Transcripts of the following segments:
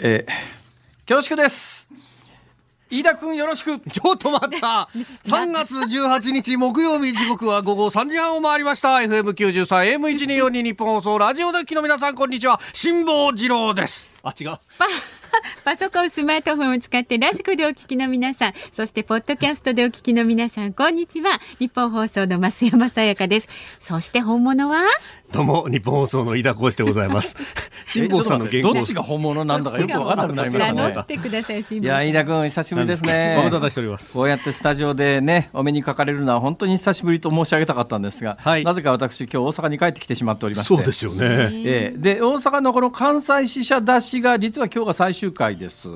えー、恐縮です。飯田君よろしく。ちょっと待った。3月18日木曜日時刻は午後3時半を回りました。FM93、M1242 日本放送、ラジオデッキの皆さん、こんにちは。辛坊治郎です。あ、違う。パソコン、スマートフォンを使ってラジコでお聞きの皆さん、そしてポッドキャストでお聞きの皆さん、こんにちは。日本放送の増山さやかです。そして本物は？どうも日本放送の飯田浩司でございます。辛坊さんの原稿。どっちが本物なんだかよくわからなくなりましたね。いや飯田君久しぶりですね。ご無沙汰しております。こうやってスタジオでねお目にかかれるのは本当に久しぶりと申し上げたかったんです。が、はい、なぜか私今日大阪に帰ってきてしまっておりまして。そうです。よね。えー、で大阪のこの関西支社出しが実は今日が最終回です。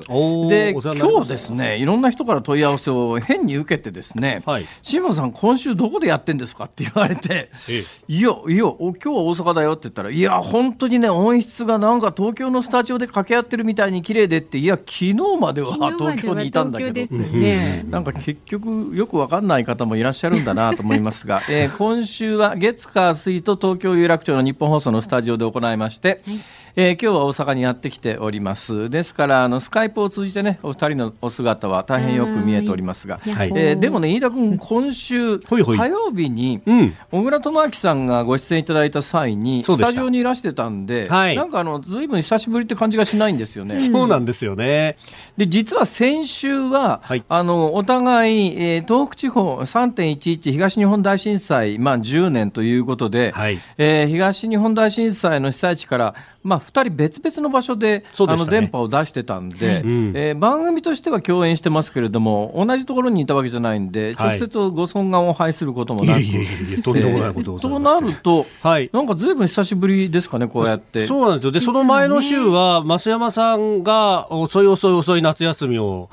で今日です。ねいろんな人から問い合わせを変に受けてです。ね、はい、さん今週どこでやってんです。かって言われて、ええ、いやいや今日は大阪だよって言ったらいや本当にね音質がなんか東京のスタジオで掛け合ってるみたいに綺麗でっていや昨日までは東京にいたんだけど、ね、なんか結局よくわかんない方もいらっしゃるんだなと思いますが、えー、今週は月火水と東京有楽町の日本放送のスタジオで行いまして、はいえー、今日は大阪にやってきております。ですからあのスカイプを通じてねお二人のお姿は大変よく見えておりますが、はい、えー、でもね飯田君今週火曜日に小倉智昭さんがご出演いただいた際にスタジオにいらしてたんで、はい、なんかあのずいぶん久しぶりって感じがしないんですよね。そうなんですよね。で実は先週は、はい、あのお互い、えー、東北地方3.11東日本大震災まあ10年ということで、はい、えー、東日本大震災の被災地からまあ、2人別々の場所で、ね、あの電波を出してたんで、うん、えー、番組としては共演してますけれども同じところにいたわけじゃないんで、直接ご尊厳を拝することもなく、とんでもないこととなると、はい、なんかずいぶん久しぶりですかねこうやって。そうなんですよ。でその前の週は増山さんが遅い遅い遅い夏休みを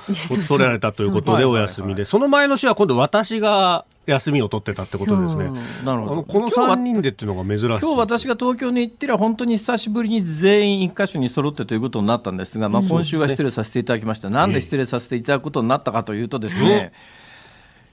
取られたということでお休みで。その前の週は今度私が休みを取ってたってことですね。なるほど。この3人でっていうのが珍しい。今日私が東京に行ってら本当に久しぶりに全員一箇所に揃ってということになったんですが、まあ今週は失礼させていただきました。なんで失礼させていただくことになったかというとですね。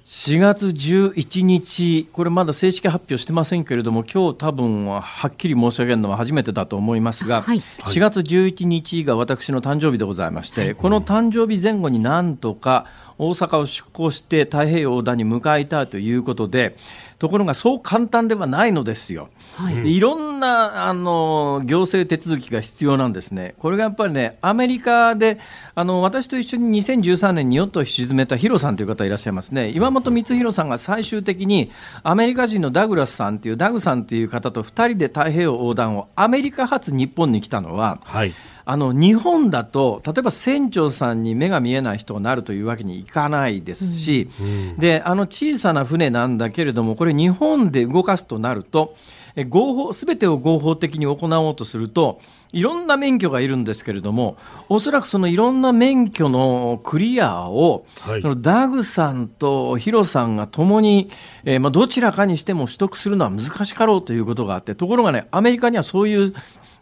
4月11日、これまだ正式発表してませんけれども、今日多分ははっきり申し上げるのは初めてだと思いますが、はい、4月11日が私の誕生日でございまして、はい、この誕生日前後になんとか大阪を出港して太平洋横断に向かいたいということで、ところがそう簡単ではないのですよ。はい、いろんなあの行政手続きが必要なんですね、これがやっぱりね、アメリカであの私と一緒に2013年にヨットを沈めたヒロさんという方いらっしゃいますね、岩本光弘さんが最終的にアメリカ人のダグラスさんというダグさんという方と2人で太平洋横断をアメリカ発日本に来たのは、はい。あの日本だと例えば船長さんに目が見えない人がなるというわけにいかないですし、うん、であの小さな船なんだけれどもこれ日本で動かすとなると合法全てを合法的に行おうとするといろんな免許がいるんですけれどもおそらくそのいろんな免許のクリアを、はい、そのダグさんとヒロさんがともに、えー、まあ、どちらかにしても取得するのは難しかろうということがあってところがねアメリカにはそういう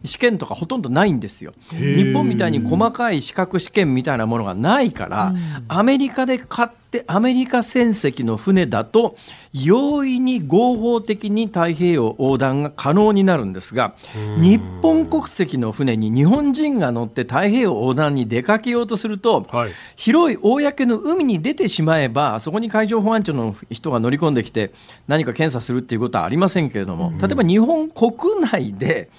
試験とかほとんどないんですよ。日本みたいに細かい資格試験みたいなものがないから、アメリカで買ってアメリカ船籍の船だと容易に合法的に太平洋横断が可能になるんですが日本国籍の船に日本人が乗って太平洋横断に出かけようとすると、はい、広い公の海に出てしまえばそこに海上保安庁の人が乗り込んできて何か検査するっていうことはありませんけれども例えば日本国内で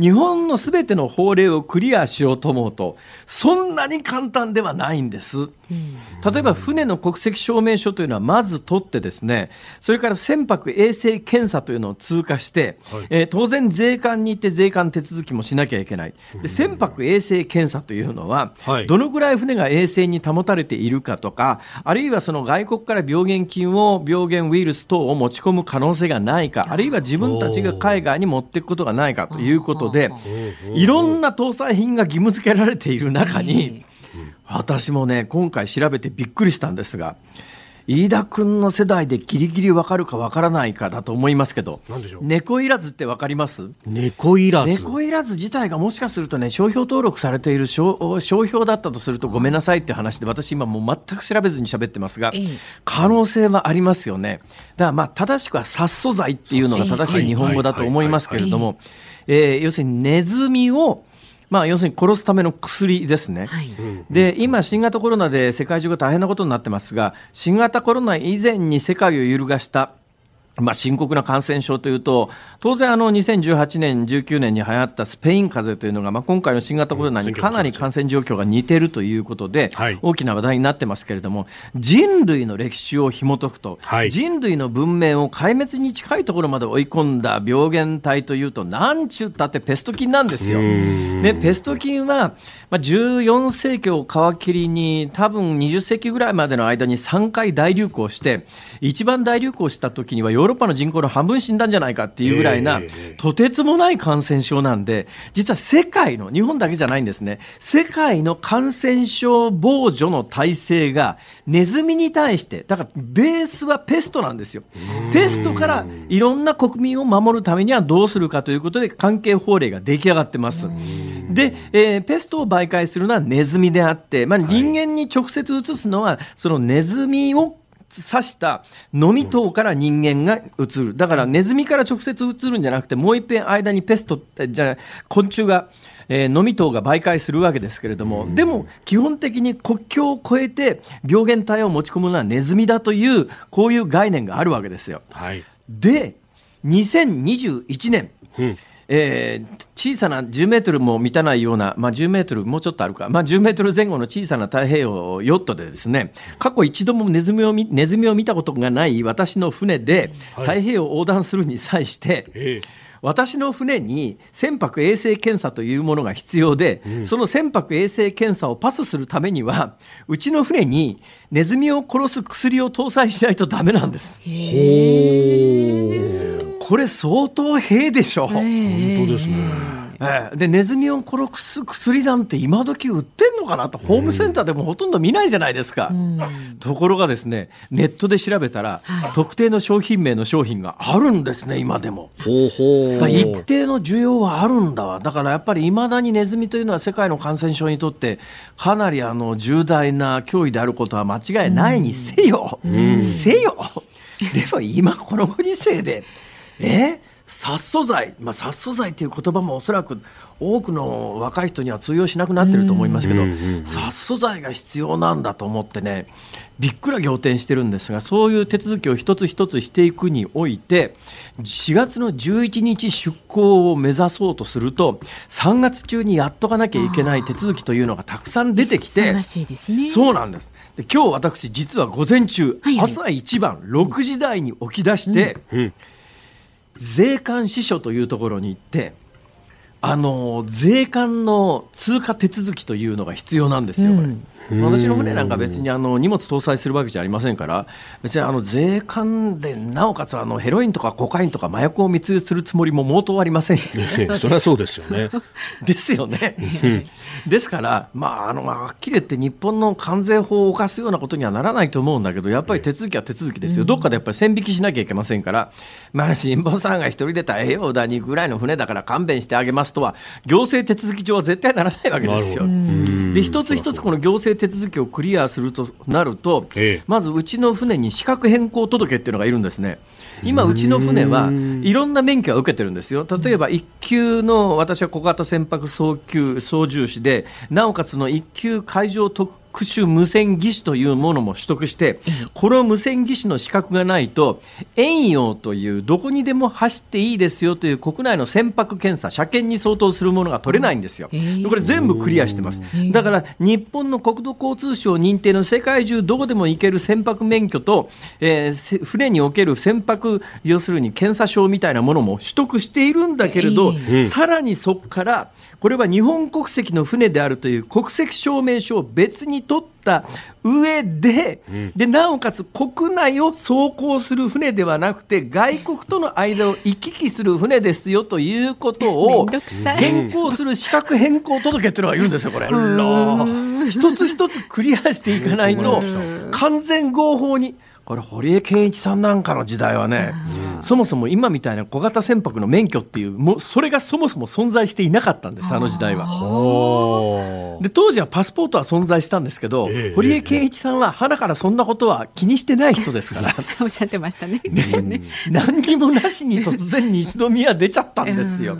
日本のすべての法令をクリアしようと思うとそんなに簡単ではないんです。例えば船の国籍証明書というのはまず取ってですねそれから船舶衛生検査というのを通過して、はい、えー、当然税関に行って税関手続きもしなきゃいけない。で船舶衛生検査というのは、はい、どのぐらい船が衛生に保たれているかとかあるいはその外国から病原菌を病原ウイルス等を持ち込む可能性がないかあるいは自分たちが海外に持っていくことがないかということでいろんな搭載品が義務付けられている中に私もね今回調べてびっくりしたんですが飯田君の世代でギリギリ分かるか分からないかだと思いますけど猫いらずって分かります？猫いらず？猫いらず自体がもしかするとね商標登録されている商商標だったとするとごめんなさいって話で私今もう全く調べずに喋ってますが、可能性はありますよね。だからまあ正しくは殺素剤っていうのが正しい日本語だと思いますけれども要するにネズミをまあ、要するに殺すための薬ですね、はい、で今、新型コロナで世界中が大変なことになってますが新型コロナ以前に世界を揺るがしたまあ、深刻な感染症というと当然あの2018年、19年に流行ったスペイン風邪というのが、まあ、今回の新型コロナにかなり感染状況が似ているということで、大きな話題になってますけれども人類の歴史を紐解くと、人類の文明を壊滅に近いところまで追い込んだ病原体というとなんちゅったってペスト菌なんですよ。でペスト菌は、まあ、14世紀を皮切りに多分20世紀ぐらいまでの間に3回大流行して一番大流行した時にはヨーロッパの人口の半分死んだんじゃないかっていうぐらいな、とてつもない感染症なんで、実は世界の、日本だけじゃないんですね、世界の感染症防除の体制がネズミに対して、だからベースはペストなんですよ。ペストからいろんな国民を守るためにはどうするかということで関係法令が出来上がってます。で、えー、ペストを媒介するのはネズミであって、まあ、人間に直接移すのは、そのネズミを刺した飲み等から人間が移る。だからネズミから直接移るんじゃなくて、もう一遍間にペスト、じゃ昆虫が、えー、飲み等が媒介するわけですけれども、でも基本的に国境を越えて病原体を持ち込むのはネズミだという、こういう概念があるわけですよ。はい、で、2021年、うんえー、小さな10メートルも満たないような、まあ、10メートルもうちょっとあるか、まあ、10メートル前後の小さな太平洋ヨットでですね過去一度もネズミをネズミを見たことがない私の船で太平洋を横断するに際して、はい私の船に船舶衛生検査というものが必要で、うん、その船舶衛生検査をパスするためにはうちの船にネズミを殺す薬を搭載しないとダメなんです。これ相当兵でしょ。本当ですね。ええ、でネズミを殺す薬なんて今時売ってんのかなと。ホームセンターでもほとんど見ないじゃないですか、うん、ところがですねネットで調べたら、はい、特定の商品名の商品があるんですね今でも。ほうほう。一定の需要はあるんだわ。だからやっぱりいまだにネズミというのは世界の感染症にとってかなりあの重大な脅威であることは間違いないにせよ、うん、せよ。でも今このご時世でえ？殺素剤、まあ、殺素剤という言葉もおそらく多くの若い人には通用しなくなってると思いますけど、殺素剤が必要なんだと思ってねびっくら仰天してるんですがそういう手続きを一つ一つしていくにおいて4月の11日出港を目指そうとすると3月中にやっとかなきゃいけない手続きというのがたくさん出てきて、そうなんです。で今日私実は午前中、はいはい、朝一番6時台に起き出して、うん。うん税関支所というところに行ってあの税関の通過手続きというのが必要なんですよ、これ。私の船なんか別にあの荷物搭載するわけじゃありませんから、別にあの税関でなおかつあのヘロインとかコカインとか麻薬を密輸するつもりも毛頭ありません。そりゃそうですよね。ですよね。ですから、まあ、あのはっきり言って日本の関税法を犯すようなことにはならないと思うんだけど、やっぱり手続きは手続きですよ、どっかでやっぱり線引きしなきゃいけませんから、まあ、辛坊さんが一人で太平洋だにぐらいの船だから勘弁してあげますとは、行政手続き上は絶対ならないわけですよ。で一つ一つこの行政手続きをクリアするとなると、ええ、まずうちの船に資格変更届っていうのがいるんですね。今、うちの船はいろんな免許を受けてるんですよ、例えば1級の私は小型船舶操級操縦士で、なおかつの1級海上特種無線技師というものも取得してこの無線技師の資格がないと遠洋というどこにでも走っていいですよという国内の船舶検査車検に相当するものが取れないんですよ。これ全部クリアしてます。だから日本の国土交通省認定の世界中どこでも行ける船舶免許と、えー、船における船舶要するに検査証みたいなものも取得しているんだけれど、さらにそこからこれは日本国籍の船であるという国籍証明書を別に取った上でうん、でなおかつ国内を走行する船ではなくて外国との間を行き来する船ですよということを変更する資格変更届っていうのがいるんですよこれ。一つ一つクリアしていかないと完全合法に。これ堀江謙一さんなんかの時代はね、そもそも今みたいな小型船舶の免許っていうもそれがそもそも存在していなかったんですあの時代は。で当時はパスポートは存在したんですけど、えー、堀江謙一さんは鼻からそんなことは気にしてない人ですから。おっしゃってましたね。ね。何にもなしに突然西宮出ちゃったんですよ、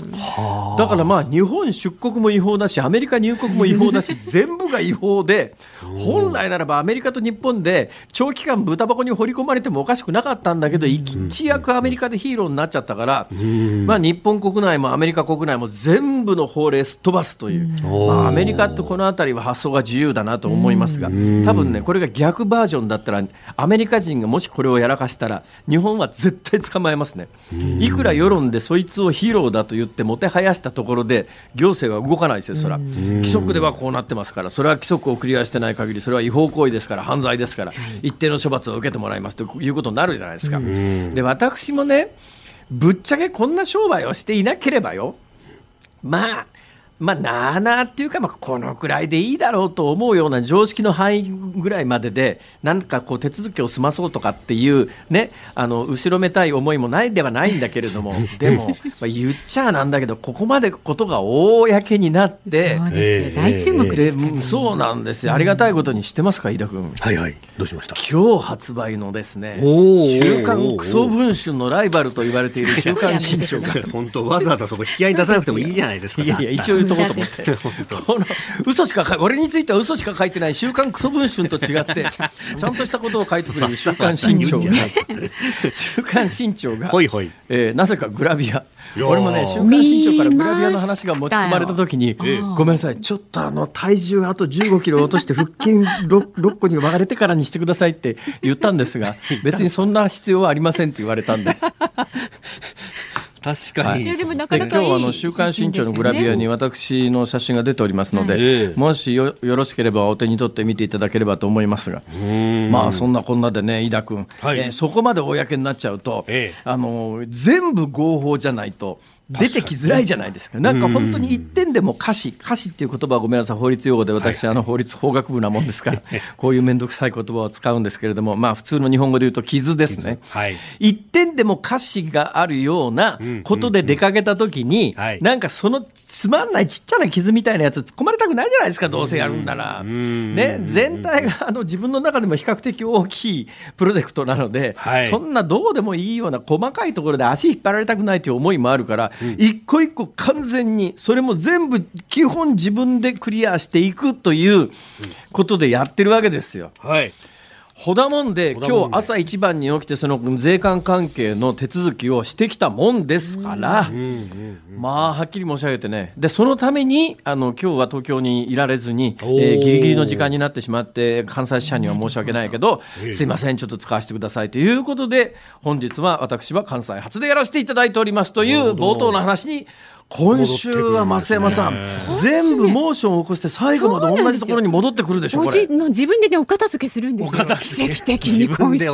だからまあ日本出国も違法だしアメリカ入国も違法だし全部が違法で 本来ならばアメリカと日本で長期間豚箱に掘り込まれてもおかしくなかったんだけど一躍アメリカでヒーローになっちゃったから、まあ、日本国内もアメリカ国内も全部の法令すっ飛ばすという、まあ、アメリカってこの辺りは発想が自由だなと思いますが多分ねこれが逆バージョンだったらアメリカ人がもしこれをやらかしたら日本は絶対捕まえますね。いくら世論でそいつをヒーローだと言ってもてはやしたところで行政は動かないですよそれは規則ではこうなってますからそれは規則をクリアしてない限りそれは違法行為ですから犯罪ですから一定の処罰を受けてもらいますということになるじゃないですか。で私もねぶっちゃけこんな商売をしていなければよまあまあ、なあなあっていうか、まあ、このくらいでいいだろうと思うような常識の範囲ぐらいまでで、なんかこう手続きを済まそうとかっていう、ね、あの後ろめたい思いもないではないんだけれども、でも、まあ、言っちゃなんだけど、ここまでことが公になって、そうですよ。大注目です、ね、そうなんですよ、ありがたいことに知ってますか、飯田君。はいはい、どうしました？今日発売のですね、週刊クソ文春のライバルと言われている週刊新潮が。本当、わざわざそこ引き合いに出さなくてもいいじゃないですか。いやいや、一応とこうと思って。この嘘しか書俺については嘘しか書いてない週刊クソ文春と違って ちゃんとしたことを書いてくれる週刊新潮が週刊新潮が、えー、なぜかグラビア。俺もね週刊新潮からグラビアの話が持ち込まれた時にごめんなさいちょっとあの体重あと15キロ落として腹筋 6, 6個に分かれてからにしてくださいって言ったんですが 別にそんな必要はありませんって言われたんで確かに、はい、でもなかなか今日あの週刊新潮のグラビアに私の写真が出ておりますので、はい、もしよよろしければお手に取って見ていただければと思いますがまあそんなこんなでね飯田君、はい、えー、そこまで公になっちゃうと、ええ、あの全部合法じゃないと出てきづらいじゃないですか。なんか本当に一点でも歌詞、歌詞っていう言葉はごめんなさい、法律用語で私、あの 法律法学部なもんですから、こういう面倒くさい言葉を使うんですけれども、まあ普通の日本語で言うと傷ですね。はい、一点でも歌詞があるようなことで出かけたときに、なんかそのつまんないちっちゃな傷みたいなやつ突っ込まれたくないじゃないですか、どうせやるんなら。ね、全体があの自分の中でも比較的大きいプロジェクトなので、はい、そんなどうでもいいような細かいところで足引っ張られたくないという思いもあるから、一個一個完全にそれも全部基本自分でクリアしていくということでやってるわけですよ。はいほだもんで今日朝一番に起きてその税関関係の手続きをしてきたもんですから、まあはっきり申し上げてね。でそのためにあの今日は東京にいられずに、えー、ギリギリの時間になってしまって関西支社には申し訳ないけど、すいませんちょっと使わせてくださいということで本日は私は関西初でやらせていただいておりますという冒頭の話に今週は増山さん、全部モーションを起こして最後まで同じところに戻ってくるでしょう自分でねお片付けするんですよ。奇跡的に今週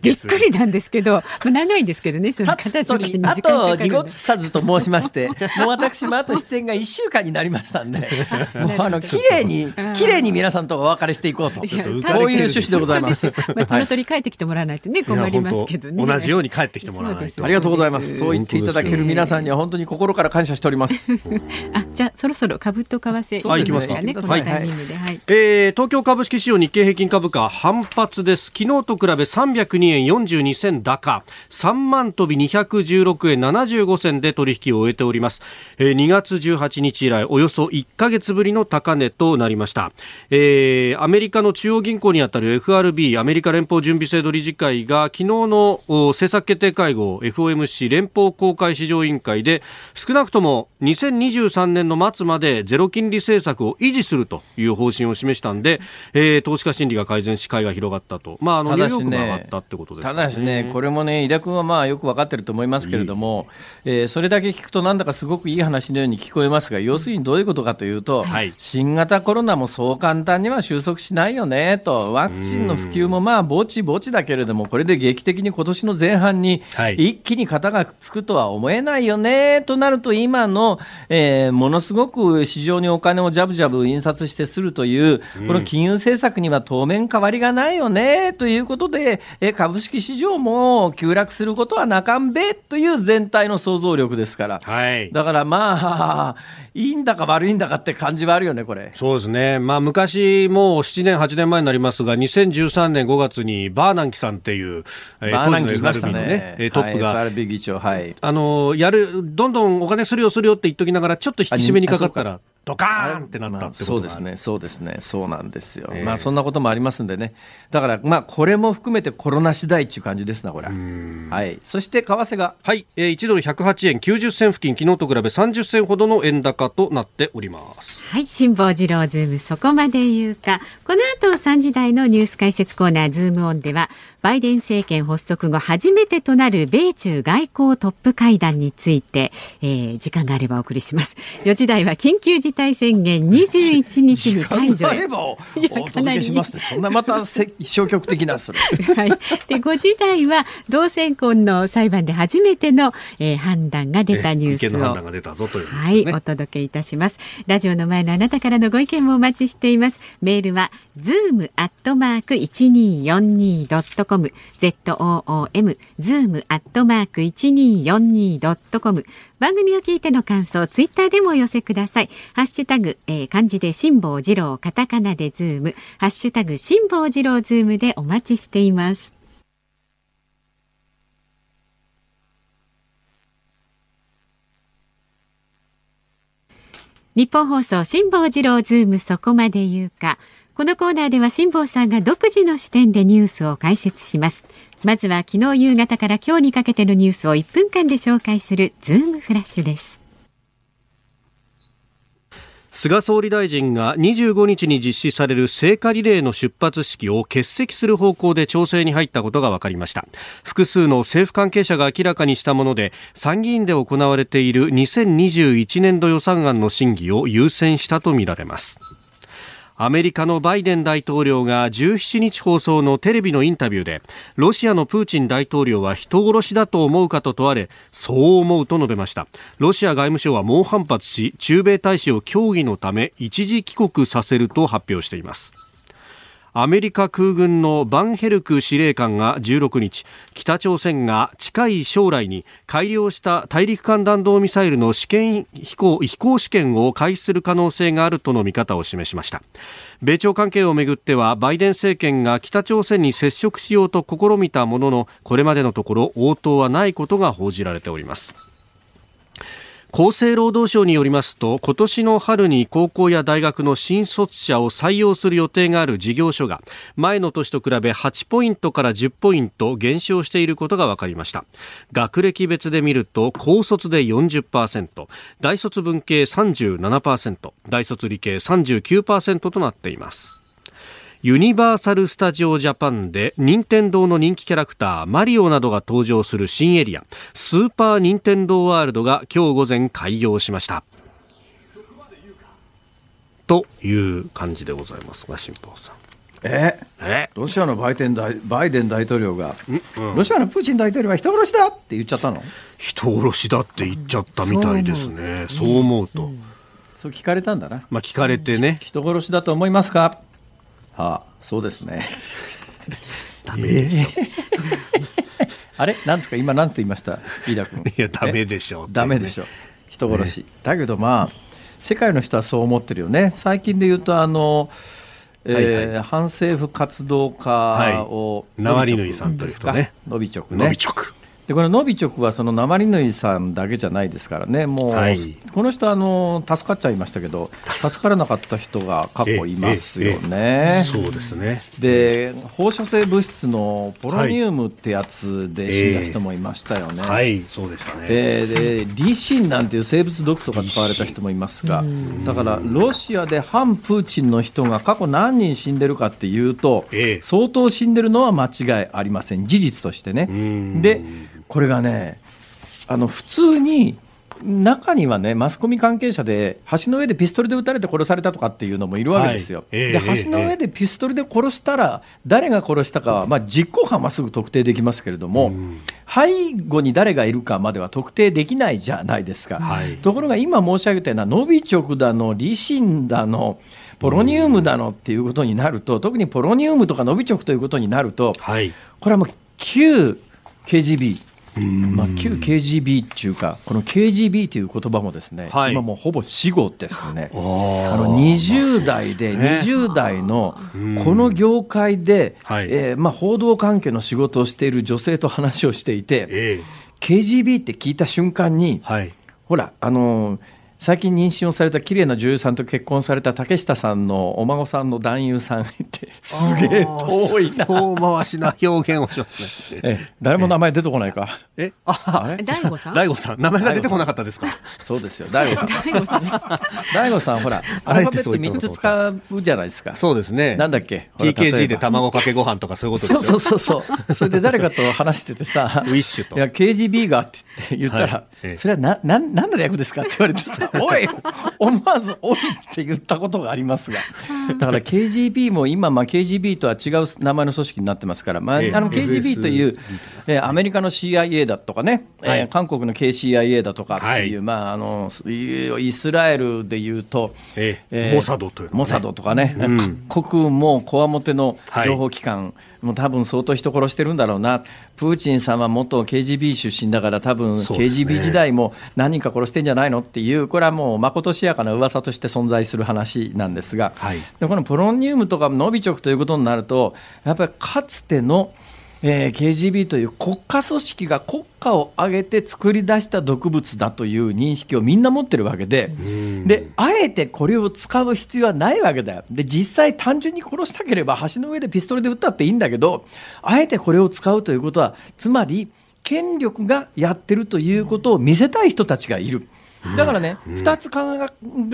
びっくりなんですけど長いんですけどねその片付けにあと濁さずと申しましてもう私もあと出演が1週間になりましたんで もうあの綺麗に綺麗に皆さんとお別れしていこうと。こういう趣旨でございます。まあ、地元に帰ってきてもらわないとね困りますけどね。同じように帰ってきてもらわないと。ありがとうございます。そう言っていただける皆さんには本当に心から感謝謝しております。あ、じゃあそろそろ株と為替、はい、行きますか。ね、このタイミングで、はい、えー、東京株式市場日経平均株価反発です。昨日と比べ302円42銭高、3万飛び216円75銭で取引を終えております。えー、2月18日以来およそ1ヶ月ぶりの高値となりました。えー、アメリカの中央銀行にあたる FRB アメリカ連邦準備制度理事会が昨日の政策決定会合 FOMC 連邦公開市場委員会で少なくとも2023年の末までゼロ金利政策を維持するという方針を示したんで、えー、投資家心理が改善し買いが広がったと、まあ、あのニューヨークが上がったってことです、ね、ただしね、これもね、井田君はまあよく分かってると思いますけれども、えー、それだけ聞くと、なんだかすごくいい話のように聞こえますが、要するにどういうことかというと、はい、新型コロナもそう簡単には収束しないよねと、ワクチンの普及もまあぼちぼちだけれども、これで劇的に今年の前半に一気に型がつくとは思えないよねとなると、今の、えー、ものすごく市場にお金をじゃぶじゃぶ印刷してするという、この金融政策には当面変わりがないよねということで、え株式市場も急落することはなかんべという全体の想像力ですから、はい、だからまあ、いいんだか悪いんだかって感じはあるよね、これ。そうですね、まあ、昔、もう7年、8年前になりますが、2013年5月にバーナンキさんっていう、えー、当時の FRB のね、ねトップが、はい、FRB 議長、はい、あのやる、どんどんお金刷るよ、刷るよって言っときながら、ちょっと引き締めにかかったら。ドカーンってなったってこと、まあ、そうですね、そうですね、そうなんですよ、えー、まあそんなこともありますんでね、だからまあこれも含めてコロナ次第っていう感じですな、これ。はい、そして為替が、はい、えー、1ドル108円90銭付近、昨日と比べ30銭ほどの円高となっております。はい、辛坊治郎ズーム、そこまで言うか、この後3時台のニュース解説コーナー、ズームオンでは、バイデン政権発足後初めてとなる米中外交トップ会談について、えー、時間があればお送りします。4時台は緊急事態宣言21日に解除へ。お届けしますそんなまた消極的なそれ。はい。で5時台は同性婚の裁判で初めての、えー、判断が出たニュースを、はい、お届けいたします。ラジオの前のあなたからのご意見もお待ちしています。メールは zoom アットマーク一二四二ドットコ zoom、zoom、zoom アットマーク 1242.com 番組を聞いての感想、ツイッターでも寄せください。ハッシュタグ、えー、漢字で辛坊治郎、カタカナでズーム、ハッシュタグ辛坊治郎ズームでお待ちしています。ニッポン放送辛坊治郎ズームそこまで言うか。このコーナーでは辛坊さんが独自の視点でニュースを解説します。まずは昨日夕方から今日にかけてのニュースを1分間で紹介するズームフラッシュです。菅総理大臣が25日に実施される聖火リレーの出発式を欠席する方向で調整に入ったことが分かりました複数の政府関係者が明らかにしたもので参議院で行われている2021年度予算案の審議を優先したとみられますアメリカのバイデン大統領が17日放送のテレビのインタビューでロシアのプーチン大統領は人殺しだと思うかと問われそう思うと述べました。ロシア外務省は猛反発し中米大使を協議のため一時帰国させると発表しています。アメリカ空軍のバンヘルク司令官が16日北朝鮮が近い将来に改良した大陸間弾道ミサイルの試験飛行飛行試験を開始する可能性があるとの見方を示しました。米朝関係をめぐってはバイデン政権が北朝鮮に接触しようと試みたもののこれまでのところ応答はないことが報じられております。厚生労働省によりますと今年の春に高校や大学の新卒者を採用する予定がある事業所が前の年と比べ8ポイントから10ポイント減少していることが分かりました。学歴別で見ると高卒で40%大卒文系37%大卒理系39%となっています。ユニバーサル・スタジオ・ジャパンで任天堂の人気キャラクターマリオなどが登場する新エリアスーパー・ニンテンドー・ワールドが今日午前開業しました。という感じでございますが辛坊さん。え？え？ロシアのバイデン大バイデン大統領が、うん、ロシアのプーチン大統領は人殺しだって言っちゃったの？人殺しだって言っちゃったみたいですね、そう思うと、うん、そう聞かれたんだな。まあ聞かれてね。人殺しだと思いますか？はあ、そうですね。ダメでしょ。えー、あれ？なんですか？今なんて言いました？飯田君。いやダメでしょう。ダメでしょう。人殺し、だけどまあ世界の人はそう思ってるよね。最近で言うとあのえーはいはい、反政府活動家を、はい、ナワリヌイさんというかね。ノビチョク。ねノビチョクでこのノビチョクはそのナマリヌイさんだけじゃないですからね、もう、はい、この人あの、助かっちゃいましたけど、助からなかった人が過去いますよね。そうですね。で、放射性物質のポロニウムってやつで死んだ人もいましたよね。はい、そうでしたね。ででリシンなんていう生物毒とか使われた人もいますが、だからロシアで反プーチンの人が過去何人死んでるかっていうと、相当死んでるのは間違いありません、事実としてね。でこれがねあの普通に中にはねマスコミ関係者で橋の上でピストルで撃たれて殺されたとかっていうのもいるわけですよ。はい。えー、で橋の上でピストルで殺したら誰が殺したかは、まあ、実行犯はすぐ特定できますけれども、うん、背後に誰がいるかまでは特定できないじゃないですか。はい、ところが今申し上げたようなノビチョクだのリシンだのポロニウムだのっていうことになると、特にポロニウムとかノビチョクということになると、はい、これはもう旧 KGB まあ、旧 KGB っていうか、この KGB という言葉もですね、はい、今もうほぼ死後ですね、あの20代で、20代のこの業界で、えー、まあ、報道関係の仕事をしている女性と話をしていて、えー、KGB って聞いた瞬間に、はい、ほら、あのー最近妊娠をされた綺麗な女優さんと結婚された竹下さんのお孫さんの男優さんってすげえ遠いな。遠回しな表現をしますね。え誰も名前出てこないか？えあ大悟さん？大悟さん。名前が出てこなかったですか？そうですよ。大悟さん。大悟さん、大悟さんほらアルファベット3つ使うじゃないですか。そうですね。なんだっけ？TKG で卵かけご飯とかそういうことですよ。そうそうそうそう。それで誰かと話しててさウィッシュと。いや KGB がって言ったら、はい、それはなな何の略ですかって言われてさおい思わず「おい!」って言ったことがありますが。だから KGB も今、まあ、KGB とは違う名前の組織になってますから、まあ、あの KGB という、えー、アメリカの CIA だとかね、はい、えー、韓国の KCIA だとかっていう、はい、まあ、あのイスラエルでいうと、えー、えー、モサドという、ね、モサドとかね、うん、各国もこわもての情報機関、はいもう多分相当人殺してるんだろうな、プーチンさんは元 KGB 出身だから、多分 KGB 時代も何人か殺してんじゃないのっていう、これはもうまことしやかな噂として存在する話なんですが、はい、でこのプロニウムとかノビチョクということになると、やっぱりかつてのえー、KGB という国家組織が国家を挙げて作り出した毒物だという認識をみんな持ってるわけで、であえてこれを使う必要はないわけだよ。で実際単純に殺したければ橋の上でピストルで撃ったっていいんだけど、あえてこれを使うということは、つまり権力がやってるということを見せたい人たちがいる。だからね、2つ考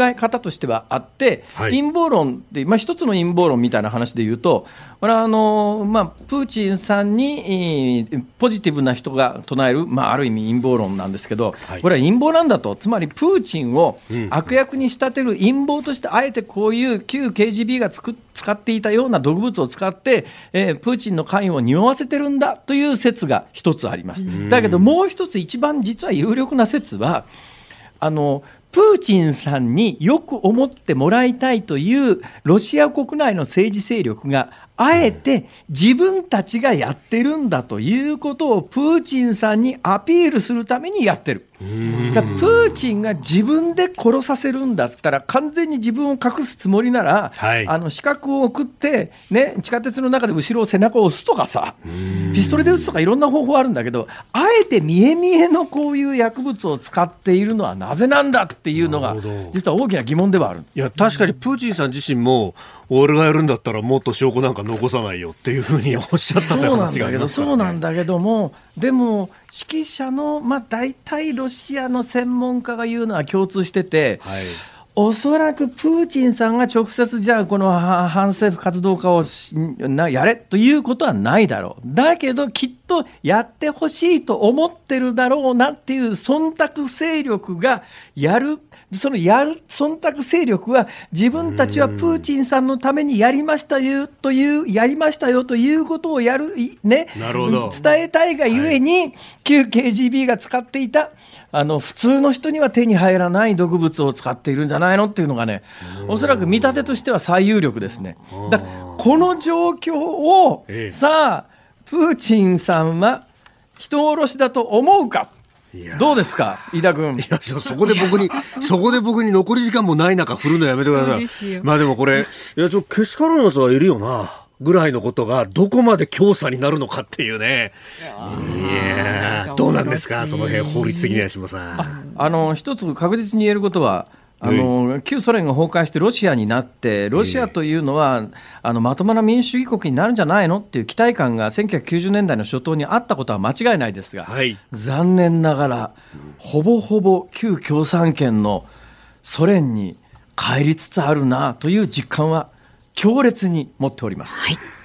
え方としてはあって、陰謀論って、まあ、1つの陰謀論みたいな話で言うと、これはあの、まあ、プーチンさんにポジティブな人が唱える、まあ、ある意味陰謀論なんですけど、これは陰謀なんだと、つまりプーチンを悪役に仕立てる陰謀として、あえてこういう旧 KGB がつく使っていたような毒物を使って、えー、プーチンの関与を匂わせてるんだという説が一つあります。だけどもう一つ一番実は有力な説はあのプーチンさんによく思ってもらいたいというロシア国内の政治勢力があえて自分たちがやってるんだということをプーチンさんにアピールするためにやってる。だプーチンが自分で殺させるんだったら、完全に自分を隠すつもりなら、はい、あの資格を送って、ね、地下鉄の中で後ろを背中を押すとかさ、ピストルで撃つとかいろんな方法あるんだけど、あえて見え見えのこういう薬物を使っているのはなぜなんだっていうのが、実は大きな疑問ではある。いや確かにプーチンさん自身も、俺がやるんだったらもっと証拠なんか残さないよっていうふうにおっしゃったという話がありますから、ね、そうなんだけども、でも、指揮者の、まあ、大体ロシアの専門家が言うのは共通してて、はい、おそらくプーチンさんが直接、じゃあ、この反政府活動家をなやれということはないだろう。だけど、きっとやってほしいと思ってるだろうなっていう忖度勢力がやる。そのやる忖度勢力は自分たちはプーチンさんのためにやりましたよというやりましたよということをやるね伝えたいがゆえに、はい、旧 KGB が使っていたあの普通の人には手に入らない毒物を使っているんじゃないのっていうのがね、おそらく見立てとしては最有力ですね。だこの状況を、さあ、プーチンさんは人殺しだと思うか？どうですか飯田君？いや、そこで僕に、そこで僕に残り時間もない中振るのやめてください。まあでもこれ、いや、ちょ、けしからんやつはいるよな。ぐらいのことがどこまで強査になるのかっていうね。いやどうなんですか、その辺、法律的には島さん。あの一つ確実に言えることは、あの旧ソ連が崩壊してロシアになって、ロシアというのは、あのまともな民主主義国になるんじゃないのっていう期待感が1990年代の初頭にあったことは間違いないですが、はい、残念ながら、ほぼほぼ旧共産圏のソ連に帰りつつあるなという実感は強烈に持っております。はい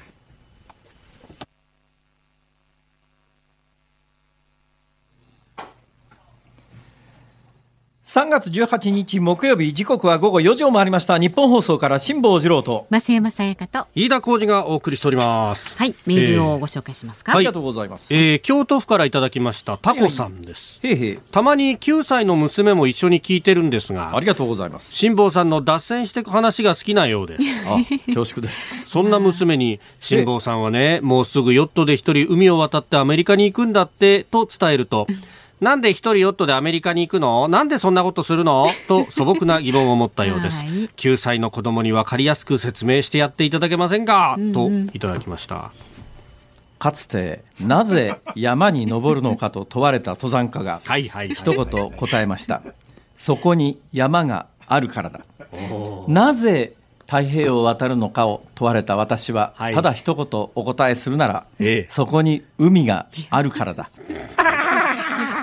3月18日木曜日時刻は午後4時を回りました。日本放送から辛坊治郎と。増山さやかと。飯田浩二がお送りしております。はいメールをご紹介しますか、えー、ありがとうございます、えー、京都府からいただきましたタコさんです、へへたまに9歳の娘も一緒に聞いてるんですがありがとうございます。辛坊さんの脱線していく話が好きなようです。あ恐縮です。そんな娘に辛坊さんはねもうすぐヨットで一人海を渡ってアメリカに行くんだってと伝えるとなんで一人ヨットでアメリカに行くの？なんでそんなことするの？と素朴な疑問を持ったようです。はい、9歳の子供に分かりやすく説明してやっていただけませんか、うんうん、といただきました。かつてなぜ山に登るのかと問われた登山家が一言答えました。そこに山があるからだ。なぜ太平洋を渡るのかを問われた私は、はい、ただ一言お答えするなら、ええ、そこに海があるからだ。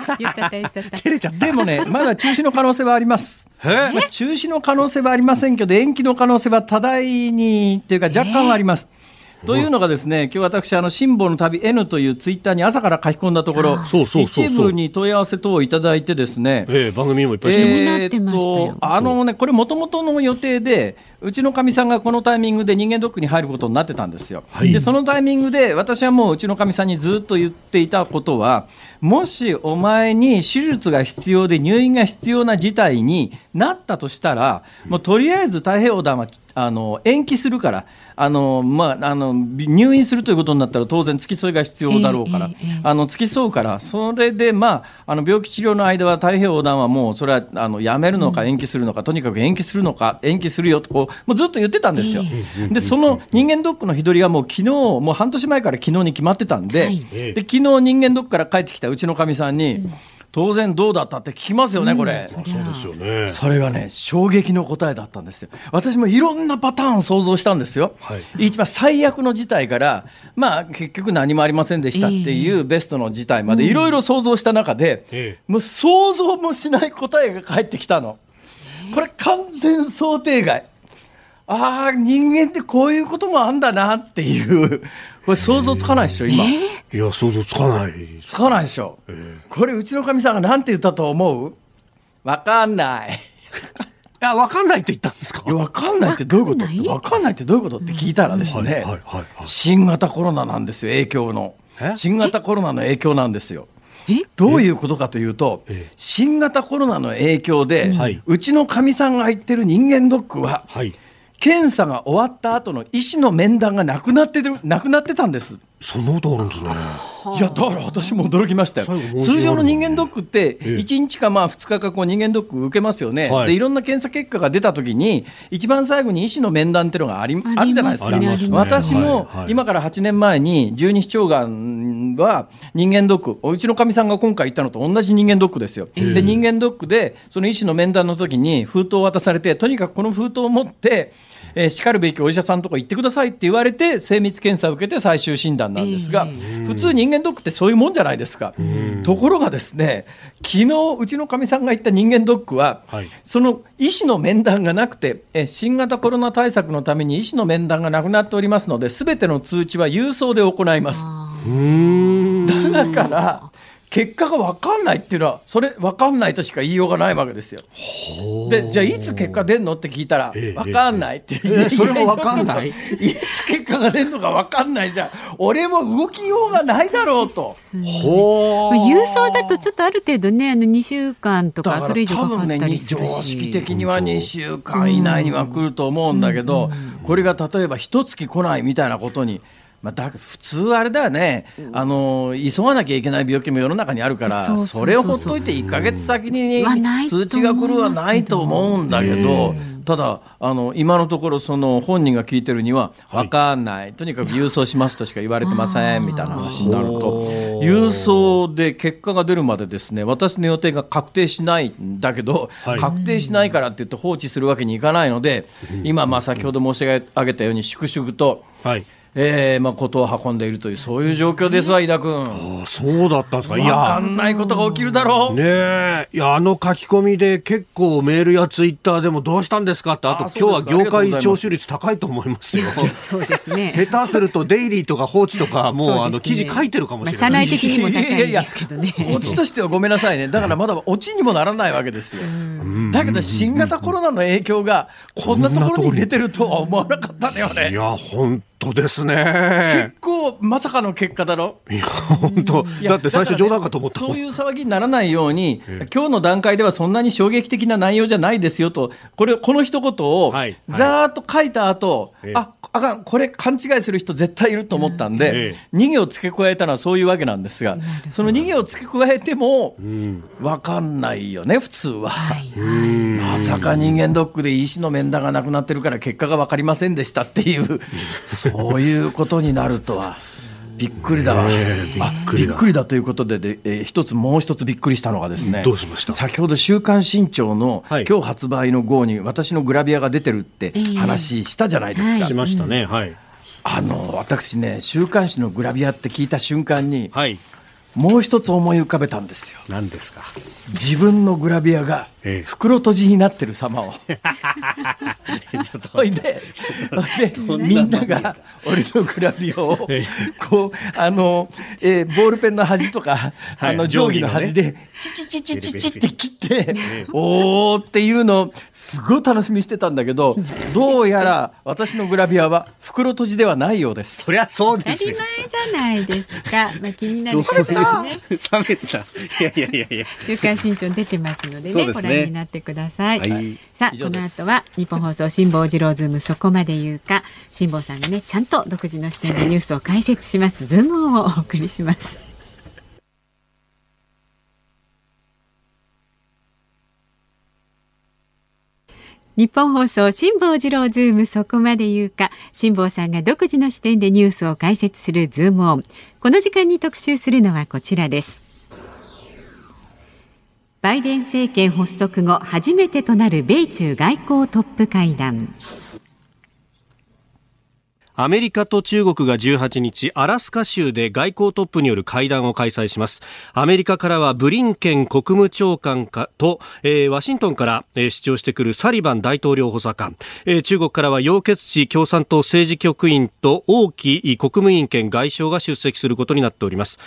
言っちゃった言っちゃった。照れちゃった。でもね、まだ中止の可能性はあります。まあ、中止の可能性はありませんけど、延期の可能性は多大にっていうか若干はあります。というのがですね、今日私、あの、辛抱の旅 N というツイッターに朝から書き込んだところ、一部に問い合わせ等をいただいてですね、えー、番組もいっぱいしてえー、と、あのね、これもともとの予定で、うちのかみさんがこのタイミングで人間ドックに入ることになってたんですよ。はい、で、そのタイミングで、私はもううちのかみさんにずっと言っていたことは、もしお前に手術が必要で入院が必要な事態になったとしたら、もうとりあえず太平洋弾はあの延期するから、あのまあ、あの入院するということになったら当然付き添いが必要だろうから、えーえー、あの付き添うからそれで、まあ、あの病気治療の間は太平洋横断はもうそれはあのやめるのか延期するのか、うん、とにかく延期するのか延期するよとこうもうずっと言ってたんですよ。えー、でその人間ドックの日取りはもう昨日もう半年前から昨日に決まってたんではい、で昨日人間ドックから帰ってきたうちのかみさんに、うん当然どうだったって聞きますよね、これ、そうですよね。それがね衝撃の答えだったんですよ。私もいろんなパターン想像したんですよ、はい、一番最悪の事態からまあ結局何もありませんでしたっていうベストの事態までいろいろ想像した中で、えー、もう想像もしない答えが返ってきたの。これ完全想定外。ああ人間ってこういうこともあんだなっていうこれ想像つかないでしょ今、いや想像つかないつかないでしょ、えー、これうちのかみさんが何て言ったと思う？わかんない。いやわかんないって言ったんですか？いやわかんないってどういうこと？わかんない？ってどういうことって聞いたらですね、新型コロナなんですよ影響の。新型コロナの影響なんですよ。どういうことかというと、新型コロナの影響で、うちのかみさんが言ってる人間ドックは、はい検査が終わった後の医師の面談がなくなってるなくなってたんです。そんなことあるんですね。いやだから私も驚きましたよ。通常の人間ドックって1日かまあ2日かこう人間ドック受けますよね。はい、でいろんな検査結果が出た時に一番最後に医師の面談っていうのがありあるじゃないですか。すね、私も今から8年前に十二指腸がんは人間ドックうちのかみさんが今回言ったのと同じ人間ドックですよ。で人間ドックでその医師の面談の時に封筒を渡されてとにかくこの封筒を持ってえー、しかるべきお医者さんとか行ってくださいって言われて精密検査を受けて最終診断なんですが、普通人間ドックってそういうもんじゃないですか。ところがですね昨日うちのかみさんが言った人間ドックは、はい、その医師の面談がなくてえ新型コロナ対策のために医師の面談がなくなっておりますので全ての通知は郵送で行います。だから結果が分かんないっていうのはそれ分かんないとしか言いようがないわけですよ。でじゃあいつ結果出るの？って聞いたら、分かんないって、ええ、それも分かんない？いつ結果が出るのか分かんないじゃん。俺も動きようがないだろうと。ほ郵送だとちょっとある程度ねあの2週間とかそれ以上かかったりするし、ね、常識的には2週間以内には来ると思うんだけど、これが例えば一月来ないみたいなことにまあ、だ普通あれだよね、あの急がなきゃいけない病気も世の中にあるからそれをほっといて1か月先に通知が来るはないと思うんだけど。ただあの今のところその本人が聞いてるには分かんない、はい、とにかく郵送しますとしか言われてませんみたいな話になると。郵送で結果が出るまでですね私の予定が確定しないんだけど、はい、確定しないからって言って放置するわけにいかないので今まあ先ほど申し上げたように粛々と、はいえーまあ、ことを運んでいるというそういう状況ですわ、井田君。あそうだったんですか。いや、わかんないことが起きるだろう。ねえ、いや、あの書き込みで結構メールやツイッターでもどうしたんですかって、あと今日は業界聴取率高いと思いますよ。そうですね。下手するとデイリーとか放置とか、もう、ね、あの記事書いてるかもしれない。まあ、社内的にも高いんですけどね。オチとしてはごめんなさいね。だからまだオチにもならないわけですよ。だけど新型コロナの影響がこんなところに出てるとは思わなかったのよね。いや、本当ですね。結構まさかの結果だろ？いや本当。だって最初冗談かと思った、ね、そういう騒ぎにならないように、今日の段階ではそんなに衝撃的な内容じゃないですよと、これこの一言をざーっと書いた後、はいはい、ああかん。これ勘違いする人絶対いると思ったんで、うん、逃げを付け加えたのはそういうわけなんですが、その逃げを付け加えても分かんないよね普通は。はい、まさか人間ドックで医師の面談がなくなってるから結果が分かりませんでしたっていう そういうことになるとは。びっくりだわ、えー、びっくりだ。びっくりだということでで、えー、一つもう一つびっくりしたのがですねどうしました？先ほど「週刊新潮の」はい、今日発売の号に私のグラビアが出てるって話したじゃないですか。えーはい、しましたね、はい、あの私ね週刊誌のグラビアって聞いた瞬間に、はい、もう一つ思い浮かべたんですよ。何ですか？自分のグラビアが袋閉じになってる様を。ほいでみんなが俺のグラビアをこうあの、えー、ボールペンの端とか、あの定規の端でチチチチチチって切っておーっていうのをすごい楽しみにしてたんだけどどうやら私のグラビアは袋閉じではないようです。そりゃそうですよ。当たり前じゃないですか。まあ気になる。冷めてた。いやいやいやいや。週刊新潮出てますのでね、ねご覧になってください。はい、さあこの後はニッポン放送辛坊治郎ズームそこまで言うか辛坊さんがねちゃんと独自の視点でニュースを解説しますズームをお送りします。ニッポン放送辛坊治郎ズームそこまで言うか辛坊さんが独自の視点でニュースを解説するズームオンこの時間に特集するのはこちらです。バイデン政権発足後初めてとなる米中外交トップ会談。アメリカと中国が18日、アラスカ州で外交トップによる会談を開催します。アメリカからはブリンケン国務長官かと、えー、ワシントンから、えー、主張してくるサリバン大統領補佐官、えー、中国からは楊潔チ共産党政治局員と王毅国務委員兼外相が出席することになっております。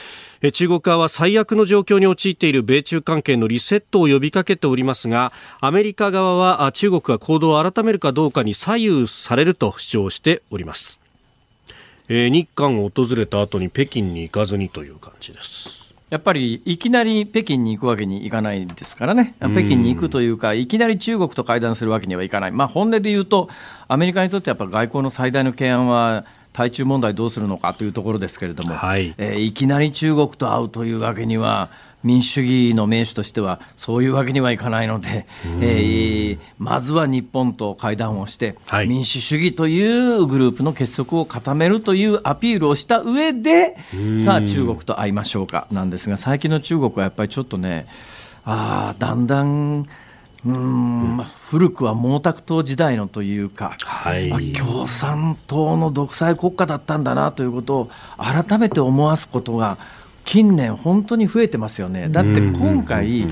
中国側は最悪の状況に陥っている米中関係のリセットを呼びかけておりますがアメリカ側は中国が行動を改めるかどうかに左右されると主張しております、えー、日韓を訪れた後に北京に行かずにという感じです。やっぱりいきなり北京に行くわけにいかないですからね、北京に行くというか、いきなり中国と会談するわけにはいかない、まあ、本音で言うと、アメリカにとってやっぱ外交の最大の懸案は、対中問題どうするのかというところですけれども、はい、えー、いきなり中国と会うというわけには、民主主義の盟主としてはそういうわけにはいかないので、えー、まずは日本と会談をして、はい、民主主義というグループの結束を固めるというアピールをした上でさあ中国と会いましょうか。なんですが最近の中国はやっぱりちょっとねあだんだんうん古くは毛沢東時代のというか、はい、共産党の独裁国家だったんだなということを改めて思わすことが近年本当に増えてますよね。だって今回、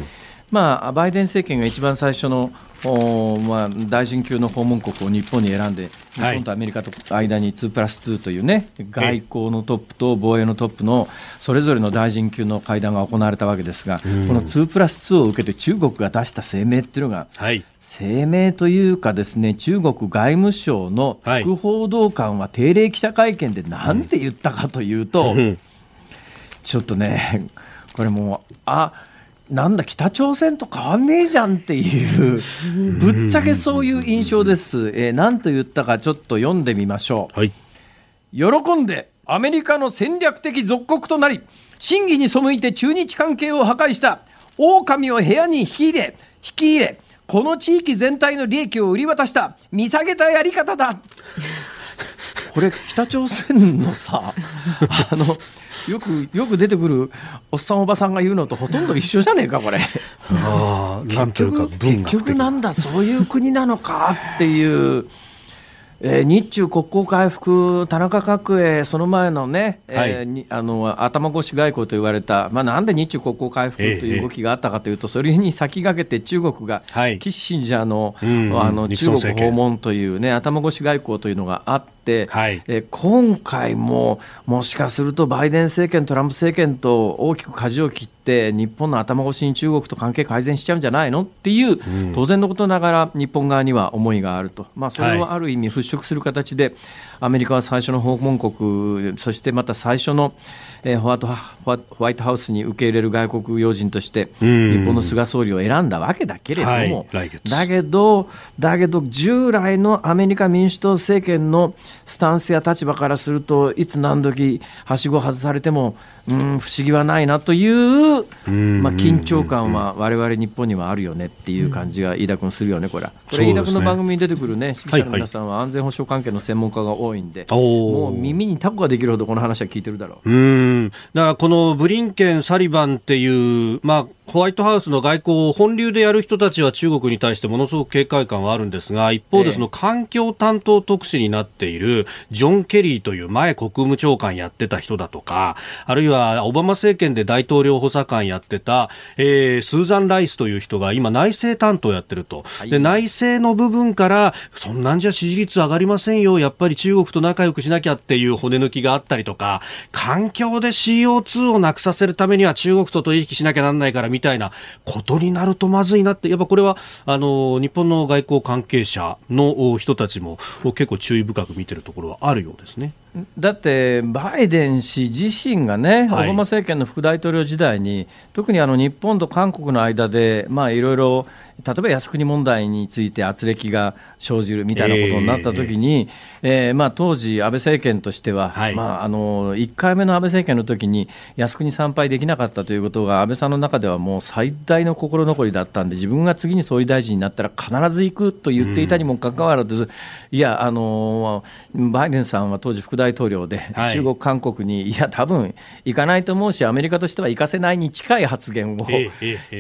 まあ、バイデン政権が一番最初のおまあ、大臣級の訪問国を日本に選んで、日本とアメリカと間に2プラス2というね、外交のトップと防衛のトップのそれぞれの大臣級の会談が行われたわけですが、この2プラス2を受けて中国が出した声明っていうのが、はい、声明というかですね、中国外務省の副報道官は定例記者会見で何て言ったかというと、ちょっとね、これもう、あなんだ北朝鮮と変わんねえじゃんっていうぶっちゃけそういう印象です、えー、何と言ったかちょっと読んでみましょう、はい、喜んでアメリカの戦略的属国となり真偽に背いて中日関係を破壊した狼を部屋に引き入れ引き入れこの地域全体の利益を売り渡した見下げたやり方だ。これ北朝鮮のさあのよくよく出てくるおっさんおばさんが言うのとほとんど一緒じゃねえかこれ。あなんというか結局なんだそういう国なのかっていうえー、日中国交回復、田中角栄、その前のね、はい、えー、あの頭越し外交と言われた、まあ、なんで日中国交回復という動きがあったかというと、えー、それに先駆けて中国が、はい、キッシンジャーの,、あの中国訪問というね、頭越し外交というのがあって、はい、えー、今回ももしかするとバイデン政権、トランプ政権と大きく舵を切って、日本の頭越しに中国と関係改善しちゃうんじゃないのっていう、当然のことながら日本側には思いがあると、まあ、それをある意味払拭する形で、アメリカは最初の訪問国そしてまた最初の、えー、ホワホワイトハウスに受け入れる外国要人として日本の菅総理を選んだわけだけれども、はい、だけどだけど従来のアメリカ民主党政権のスタンスや立場からするといつ何時はしご外されてもうん不思議はないなという、まあ、緊張感は我々日本にはあるよねっていう感じが飯田君するよね、これ。これ、飯田君の番組に出てくるね、記者の皆さんは安全保障関係の専門家が多いんで、もう耳にタコができるほどこの話は聞いてるだろう。うん。だからこのブリンケン、サリバンっていう、まあ、ホワイトハウスの外交を本流でやる人たちは中国に対してものすごく警戒感はあるんですが、一方でその環境担当特使になっているジョン・ケリーという前国務長官やってた人だとか、あるいはオバマ政権で大統領補佐官やってた、えー、スーザン・ライスという人が今内政担当やってると。で、内政の部分から、そんなんじゃ支持率上がりませんよ。やっぱり中国と仲良くしなきゃっていう骨抜きがあったりとか、環境で CO2 をなくさせるためには中国と取引しなきゃなんないからみたいなことになるとまずいなって、やっぱこれは、あの、日本の外交関係者の人たちも結構注意深く見てるところはあるようですね。だって、バイデン氏自身がね、オバマ政権の副大統領時代に、特にあの日本と韓国の間で、まあ、いろいろ例えば靖国問題について圧力が生じるみたいなことになったときに、えー、えー、まあ、当時、安倍政権としては、はい、まあ、あの1回目の安倍政権の時に靖国参拝できなかったということが、安倍さんの中ではもう最大の心残りだったんで、自分が次に総理大臣になったら必ず行くと言っていたにもかかわらず、うん、いや、あのバイデンさんは当時、副大統領で、はい、中国、韓国に、いや、多分行かないと思うし、アメリカとしては行かせないに近い発言を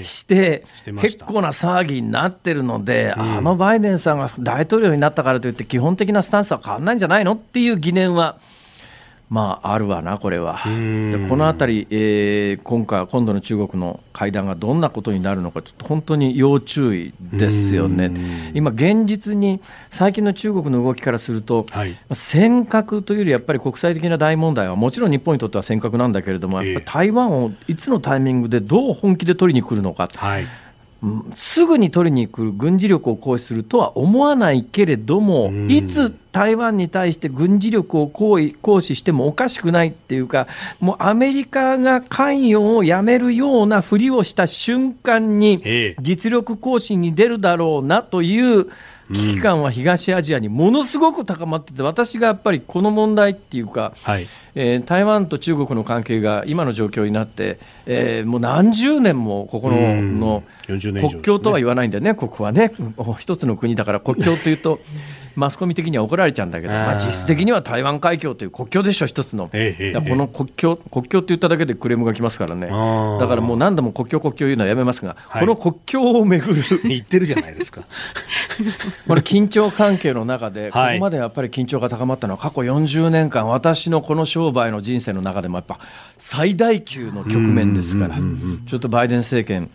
して、結構な騒ぎになってるので、うん、あのバイデンさんが大統領になったからといって、基本的なスタンスは変わらないんじゃないのっていう疑念は。まあ、あるわな、これは。でこのあたり、えー、今回、今度の中国の会談がどんなことになるのか、ちょっと本当に要注意ですよね。今、現実に最近の中国の動きからすると、はい、尖閣というより、やっぱり国際的な大問題は、もちろん日本にとっては尖閣なんだけれども、やっぱ台湾をいつのタイミングでどう本気で取りに来るのか。はいすぐに取りに行く軍事力を行使するとは思わないけれども、いつ台湾に対して軍事力を行使してもおかしくないっていうか、もうアメリカが関与をやめるようなふりをした瞬間に、実力行使に出るだろうなという危機感は東アジアにものすごく高まってて、私がやっぱりこの問題っていうか、はい。えー、台湾と中国の関係が今の状況になって、えー、もう何十年もここのの国境とは言わないんだよね、ここはね、一つの国だから国境というと。マスコミ的には怒られちゃうんだけど、まあ、実質的には台湾海峡という国境でしょ、一つの、ええ、この国境、国境って言っただけでクレームが来ますからね、だからもう何度も国境、国境言うのはやめますが、はい、この国境をめぐる。言ってるじゃないですか。これ、緊張関係の中で、ここまでやっぱり緊張が高まったのは、過去40年間、私のこの商売の人生の中でも、やっぱ最大級の局面ですから、ちょっとバイデン政権、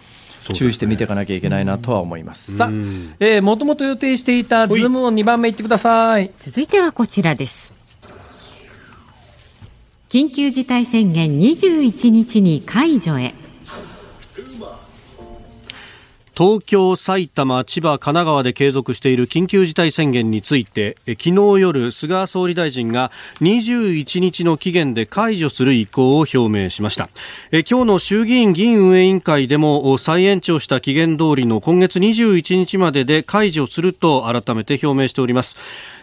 注意して見ていかなきゃいけないなとは思います。さあ、えー、もともと予定していたズームを2番目いってください。続いてはこちらです。緊急事態宣言21日に解除へ。東京、埼玉、千葉、神奈川で継続している緊急事態宣言について昨日夜、菅総理大臣が21日の期限で解除する意向を表明しました。今日の衆議院議員運営委員会でも再延長した期限通りの今月21日までで解除すると改めて表明しております。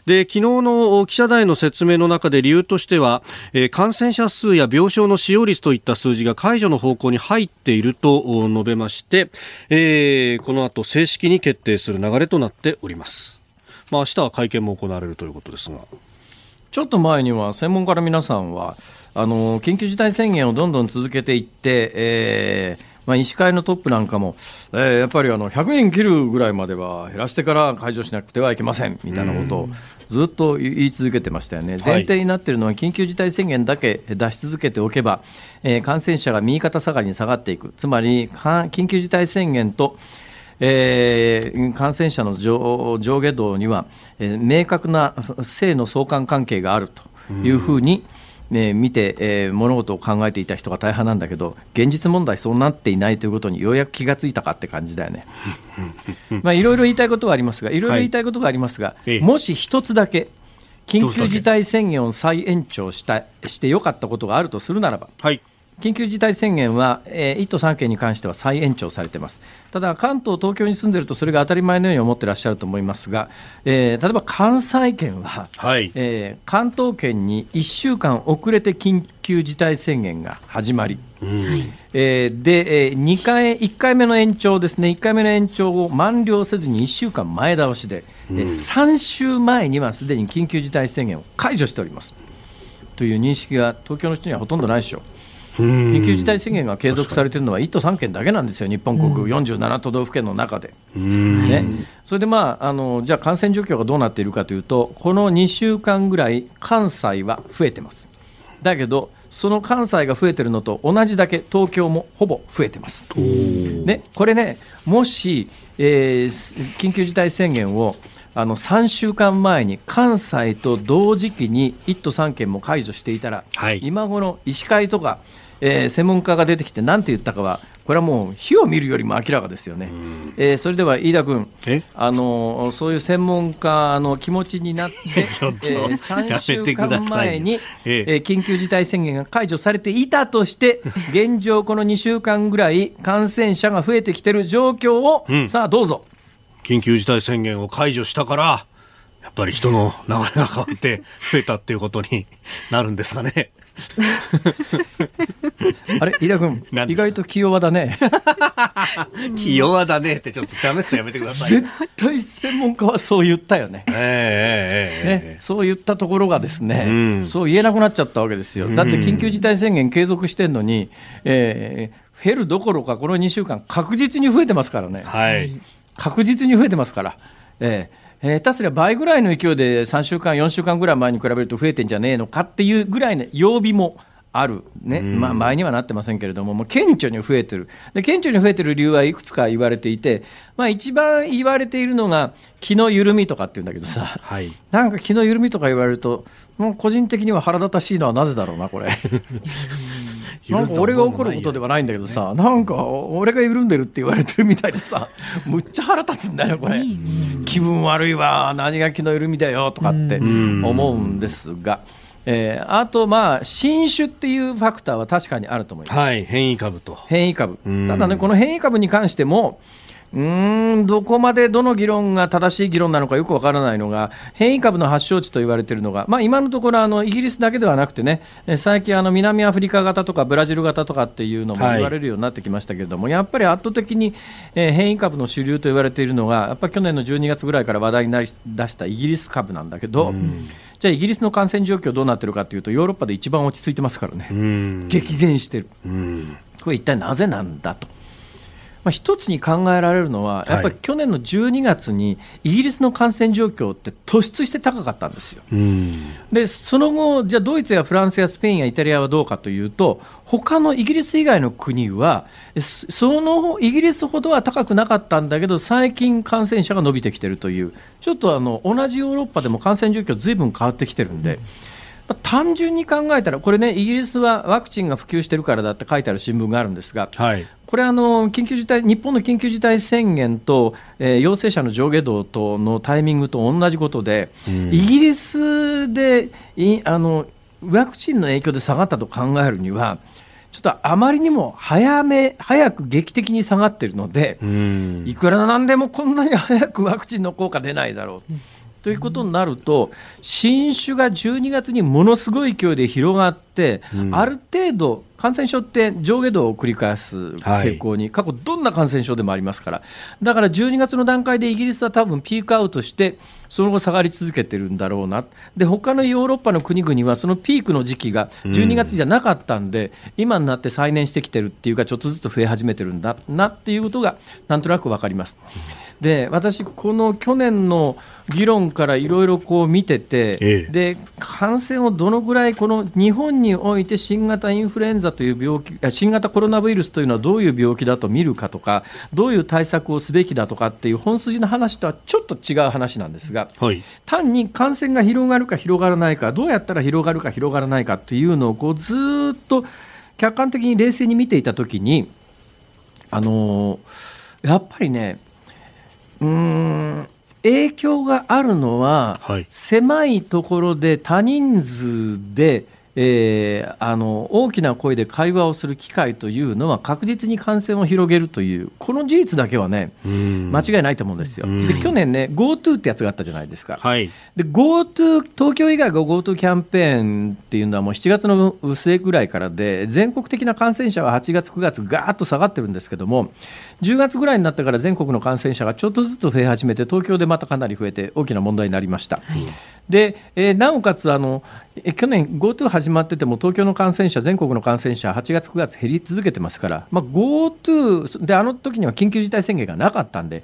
で昨日の記者団への説明の中で理由としては、えー、感染者数や病床の使用率といった数字が解除の方向に入っていると述べまして、えー、この後正式に決定する流れとなっております。まあ、明日は会見も行われるということですが。ちょっと前には専門家の皆さんはあの緊急事態宣言をどんどん続けていって、えーまあ、医師会のトップなんかも、えー、やっぱりあの100人切るぐらいまでは減らしてから解除しなくてはいけませんみたいなことをずっと言い続けてましたよね、前提になっているのは緊急事態宣言だけ出し続けておけば、えー、感染者が右肩下がりに下がっていく、つまり緊急事態宣言とえー、感染者の上下動には、えー、明確な性の相関関係があるというふうに、ね、見て、えー、物事を考えていた人が大半なんだけど現実問題そうなっていないということにようやく気がついたかって感じだよね。まあいろいろ言いたいことはありますがい。ろいろ言いたいことがありますが、はい、もし一つだけ緊急事態宣言を再延長したしてよかったことがあるとするならば、はい、緊急事態宣言は、えー、1都3県に関しては再延長されています。ただ、関東、東京に住んでいると、それが当たり前のように思ってらっしゃると思いますが、えー、例えば関西圏は、はい、えー、関東圏に1週間遅れて緊急事態宣言が始まり、うん、えー、で、えー、2回、1回目の延長ですね、1回目の延長を満了せずに1週間前倒しで、うん、えー、3週前にはすでに緊急事態宣言を解除しております。という認識が東京の人にはほとんどないでしょう。緊急事態宣言が継続されているのは1都3県だけなんですよ、日本国47都道府県の中で。ね、それで、まああの、じゃあ感染状況がどうなっているかというと、この2週間ぐらい、関西は増えてます。だけど、その関西が増えてるのと同じだけ東京もほぼ増えてます。ね、これね、もし、えー、緊急事態宣言をあの3週間前に関西と同時期に1都3県も解除していたら、はい、今頃、医師会とかえー、専門家が出てきて何て言ったかはこれはもう火を見るよりも明らかですよね。えー、それでは飯田君あのそういう専門家の気持ちになって えー、3週間前に、ええ。ー、緊急事態宣言が解除されていたとして 現状この2週間ぐらい感染者が増えてきている状況を、うん、さあどうぞ。緊急事態宣言を解除したからやっぱり人の流れが変わって増えたっていうことになるんですかね。あれ飯田君意外と気弱だね。気弱だねってちょっと試すのやめてください絶対専門家はそう言ったよね,、えー、えー、ねそう言ったところがですね、うん、そう言えなくなっちゃったわけですよ。だって緊急事態宣言継続してるのに、えー、減るどころかこの2週間確実に増えてますからね、はい、確実に増えてますから、えー下手すりゃ倍ぐらいの勢いで3週間、4週間ぐらい前に比べると増えてんじゃねえのかっていうぐらいの曜日もある、ね。まあ、前にはなってませんけれども、もう顕著に増えてる。で、顕著に増えてる理由はいくつか言われていて、まあ、一番言われているのが、気の緩みとかっていうんだけどさ、はい、なんか気の緩みとか言われると、もう個人的には腹立たしいのはなぜだろうな、これ。なんか俺が怒ることではないんだけどさ、なんか俺が緩んでるって言われてるみたいでさ、むっちゃ腹立つんだよ、これ。気分悪いわ、何が気の緩みだよとかって思うんですが。えー、あと、まあ、新種っていうファクターは確かにあると思います。はい、変異株と。変異株。ただね、この変異株に関しても、うんどこまでどの議論が正しい議論なのかよくわからないのが、変異株の発祥地と言われているのが、まあ、今のところあのイギリスだけではなくてね、最近、あの南アフリカ型とかブラジル型とかっていうのも言われるようになってきましたけれども、はい、やっぱり圧倒的に、え変異株の主流と言われているのが、やっぱり去年の12月ぐらいから話題になり出したイギリス株なんだけど、じゃあ、イギリスの感染状況どうなってるかというと、ヨーロッパで一番落ち着いてますからね、激減してる。これ一体なぜなんだと。まあ、一つに考えられるのは、やっぱり去年の12月にイギリスの感染状況って突出して高かったんですよ。で、その後、じゃあドイツやフランスやスペインやイタリアはどうかというと、他のイギリス以外の国は、そのイギリスほどは高くなかったんだけど、最近感染者が伸びてきてるという、ちょっとあの同じヨーロッパでも感染状況、ずいぶん変わってきてるんで。うん単純に考えたら、これね、イギリスはワクチンが普及してるからだって書いてある新聞があるんですが、はい、これあの緊急事態、日本の緊急事態宣言と、えー、陽性者の上下動とのタイミングと同じことで、うん、イギリスでいあのワクチンの影響で下がったと考えるには、ちょっとあまりにも早め、早く劇的に下がってるので、いくらなんでもこんなに早くワクチンの効果出ないだろう。ということになると、新種が12月にものすごい勢いで広がって、うん、ある程度、感染症って上下動を繰り返す傾向に、はい、過去、どんな感染症でもありますから、だから12月の段階でイギリスは多分ピークアウトして、その後下がり続けてるんだろうな、で他のヨーロッパの国々はそのピークの時期が12月じゃなかったんで、うん、今になって再燃してきてるっていうか、ちょっとずつ増え始めてるんだなっていうことが、なんとなく分かります。で私、この去年の議論からいろいろこう見てて、ええ、で感染をどのぐらいこの日本において新型インフルエンザという病気新型コロナウイルスというのはどういう病気だと見るかとかどういう対策をすべきだとかっていう本筋の話とはちょっと違う話なんですが、はい、単に感染が広がるか広がらないかどうやったら広がるか広がらないかっていうのをこうずっと客観的に冷静に見ていたときにあのやっぱりねうん。影響があるのは、はい、狭いところで多人数でえー、あの大きな声で会話をする機会というのは確実に感染を広げるというこの事実だけはね間違いないと思うんですよ。で去年ね GoTo ってやつがあったじゃないですか。はい、で GoTo 東京以外が GoTo キャンペーンっていうのはもう7月の末ぐらいからで全国的な感染者は8月9月ガーッと下がってるんですけども10月ぐらいになってから全国の感染者がちょっとずつ増え始めて東京でまたかなり増えて大きな問題になりました。はいで、えー、なおかつあの、え去年 GoTo 始まってても東京の感染者全国の感染者8月9月減り続けてますから、まあ、GoTo であの時には緊急事態宣言がなかったんで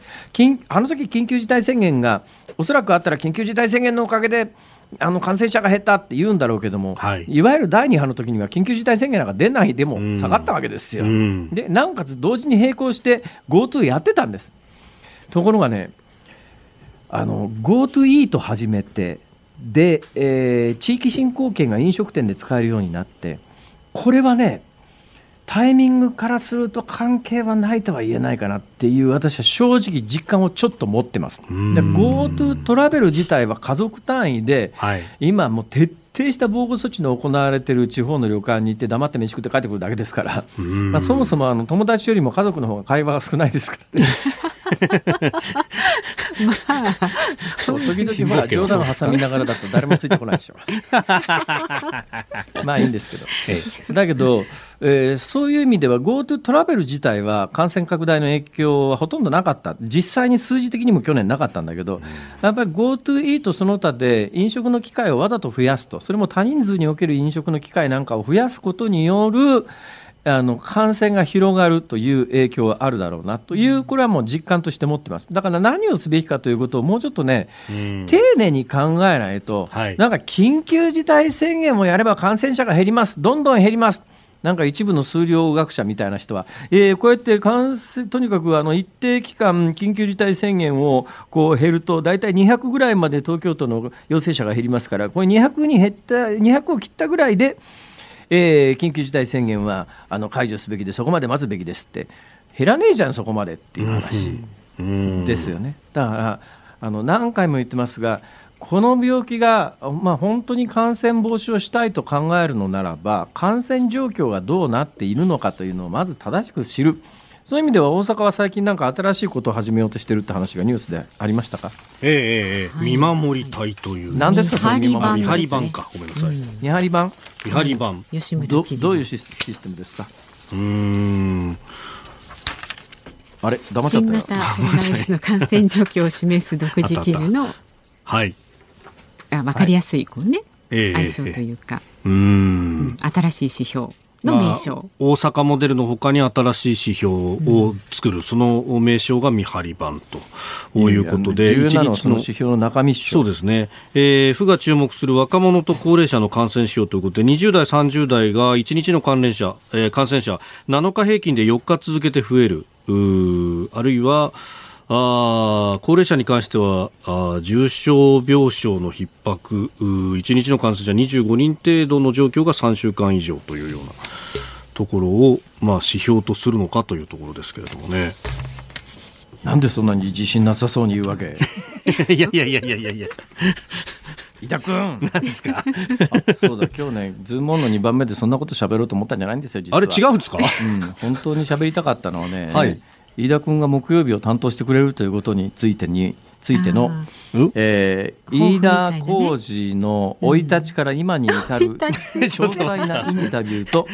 あの時緊急事態宣言がおそらくあったら緊急事態宣言のおかげであの感染者が減ったって言うんだろうけども、はい、いわゆる第2波の時には緊急事態宣言なんか出ないでも下がったわけですよ。でなおかつ同時に並行して GoTo やってたんです。ところがねあの GoTo イート始めてで、えー、地域振興券が飲食店で使えるようになってこれはねタイミングからすると関係はないとは言えないかなっていう私は正直実感をちょっと持ってます。GoTo トラベル自体は家族単位で、はい、今もう徹底した防護措置の行われている地方の旅館に行って黙って飯食って帰ってくるだけですから、まあ、そもそもあの友達よりも家族の方が会話が少ないですからね。まあ、そう時々ほら冗談を挟みながらだと誰もついてこないでしょ。まあいいんですけど。だけど、えー、そういう意味では GoTo トラベル自体は感染拡大の影響はほとんどなかった、実際に数字的にも去年なかったんだけど、やっぱり GoTo イートその他で飲食の機会をわざと増やすと、それも多人数における飲食の機会なんかを増やすことによる、あの感染が広がるという影響はあるだろうなという、これはもう実感として持ってます。だから何をすべきかということをもうちょっとね、丁寧に考えないと、はい、なんか緊急事態宣言をやれば感染者が減ります、どんどん減ります。なんか一部の数量学者みたいな人は、えー、こうやって感染とにかくあの一定期間、緊急事態宣言をこう減ると、大体200ぐらいまで東京都の陽性者が減りますから、これ200に減った、200を切ったぐらいで、えー、緊急事態宣言はあの解除すべきで、そこまで待つべきですって、減らねえじゃん、そこまでっていう話ですよね。だからあの何回も言ってますが、この病気が、まあ、本当に感染防止をしたいと考えるのならば、感染状況がどうなっているのかというのをまず正しく知る。そういう意味では大阪は最近なんか新しいことを始めようとしてるって話がニュースでありましたか？ええええ、見守り隊という。何ですか？その見守り。見張り版か。ごめんなさい。見張り版。見張り版。どどういうシステムですか？うん。あれ黙っちゃったよ。新型コロナウイルスの感染状況を示す独自基準の。はい。あ分かりやすいこうね、はい、相性というか、えー、うん、新しい指標。の名称、まあ、大阪モデルのほかに新しい指標を作る、うん、その名称が見張り版ということで、一日の指標の中身そうですね、えー、府が注目する若者と高齢者の感染指標ということで、20代、30代が1日の関連者、えー、感染者、7日平均で4日続けて増える、あるいは、あ高齢者に関してはあ重症病床の逼迫1日の感染者25人程度の状況が3週間以上というようなところを、まあ、指標とするのかというところですけれどもね。なんでそんなに自信なさそうに言うわけ？いやいやいやいやいやいや。伊田君。何ですか？そうだ。今日ねズームオンの2番目でそんなこと喋ろうと思ったんじゃないんですよあれ違うんですか、うん、本当に喋りたかったのはね、はい、飯田君が木曜日を担当してくれるということについてについての、えー、飯田浩二の生い立ちから今に至る詳細なインタビューと、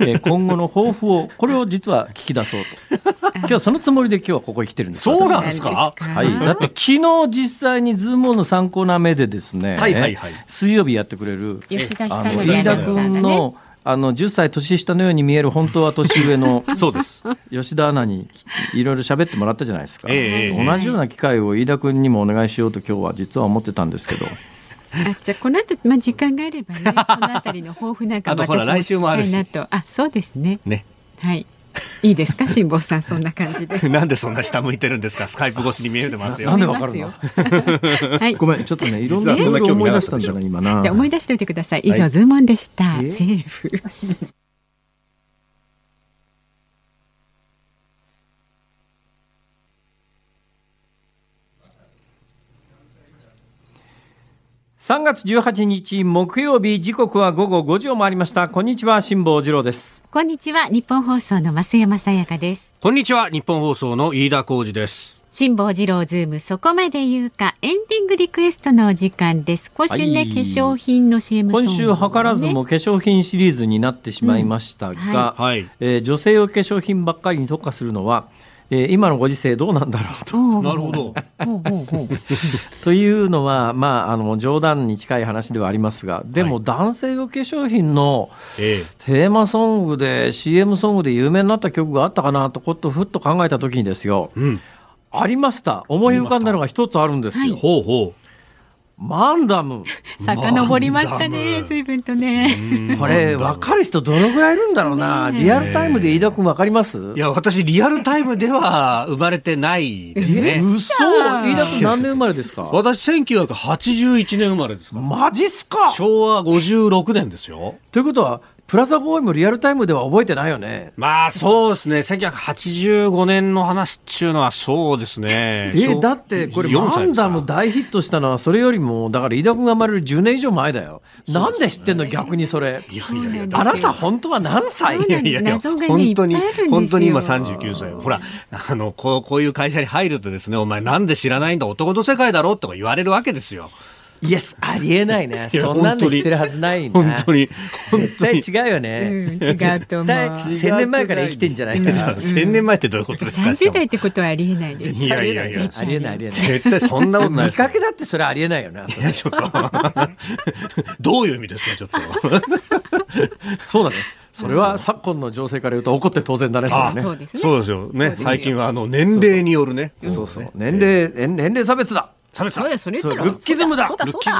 えー、今後の抱負をこれを実は聞き出そうと。今日そのつもりで今日はここに来てるんです。そうなんですか？はい。だって昨日実際にズームの3コーナー目でですね、はいはいはい、水曜日やってくれる吉田飯田君のあの10歳年下のように見える本当は年上の そうです。吉田アナにいろいろ喋ってもらったじゃないですか、えー、同じような機会を飯田君にもお願いしようと今日は実は思ってたんですけど。あじゃあこの後、まあ、時間があればねそのあたりの抱負なんかまた来週もあるし。あそうですね。ね。はい いいですか辛坊さんそんな感じで。なんでそんな下向いてるんですか？スカイプ越しに見えてますよ。なんでわかるの？はい、ごめんちょっとねいろんなそんな思い出したんだな今な。じゃ思い出しておいてください。以上、はい、ズームオンでした、セーフ3月18日木曜日時刻は午後5時を回りました。こんにちは辛坊治郎です。こんにちはニッポン放送の増山さやかです。こんにちはニッポン放送の飯田浩二です。辛坊治郎ズームそこまで言うかエンディングリクエストの時間です。今週ね、はい、化粧品の CM ソング、ね、今週図らずも化粧品シリーズになってしまいましたが、うん。はい、えー、女性用化粧品ばっかりに特化するのはえー、今のご時世どうなんだろうと。なるほど。というのは、まあ、あの冗談に近い話ではありますがでも男性用化粧品のテーマソングで CM ソングで有名になった曲があったかなとことふっと考えた時にですよ、うん、ありました。思い浮かんだのが一つあるんですよ。ほうほうマンダム。遡りましたね、随分とね。これ、分かる人どのぐらいいるんだろうな。リアルタイムで飯田君分かります？いや、私、リアルタイムでは生まれてないですね。嘘。飯田君何年生まれですか？私、1981年生まれですか。マジっすか。昭和56年ですよ。ということは、プラザボーイもリアルタイムでは覚えてないよね。まあそうですね。1985年の話っていうのはそうですね。え、だってこれマンダム大ヒットしたのはそれよりも、だから飯田君が生まれる10年以上前だよ。ね、なんで知ってんの？逆にそれ。いやいやいや。あなた本当は何歳？いやいやいや、本当に、本当に今39歳。ほら、あの、こう、こういう会社に入るとですね、お前なんで知らないんだ？男の世界だろ？とか言われるわけですよ。イエス、ありえないね。そんなんで知ってるはずない本当に。絶対違うよね。うん、違うと思う。千年前から生きてんじゃないかな。千年前ってどういうことですか ?30 代ってことはありえないです。いやいやいや。ありえないありえない。絶対そんなことない。見かけだってそれありえないよな。いや、ちょっと。どういう意味ですか、ちょっと。そうだね。それは昨今の情勢から言うと怒って当然だね。そうですね。そうですよね。最近はあの年齢によるね。そうそう。年齢年齢差別だ。差別だ。それルッキズムだ。ルッキズ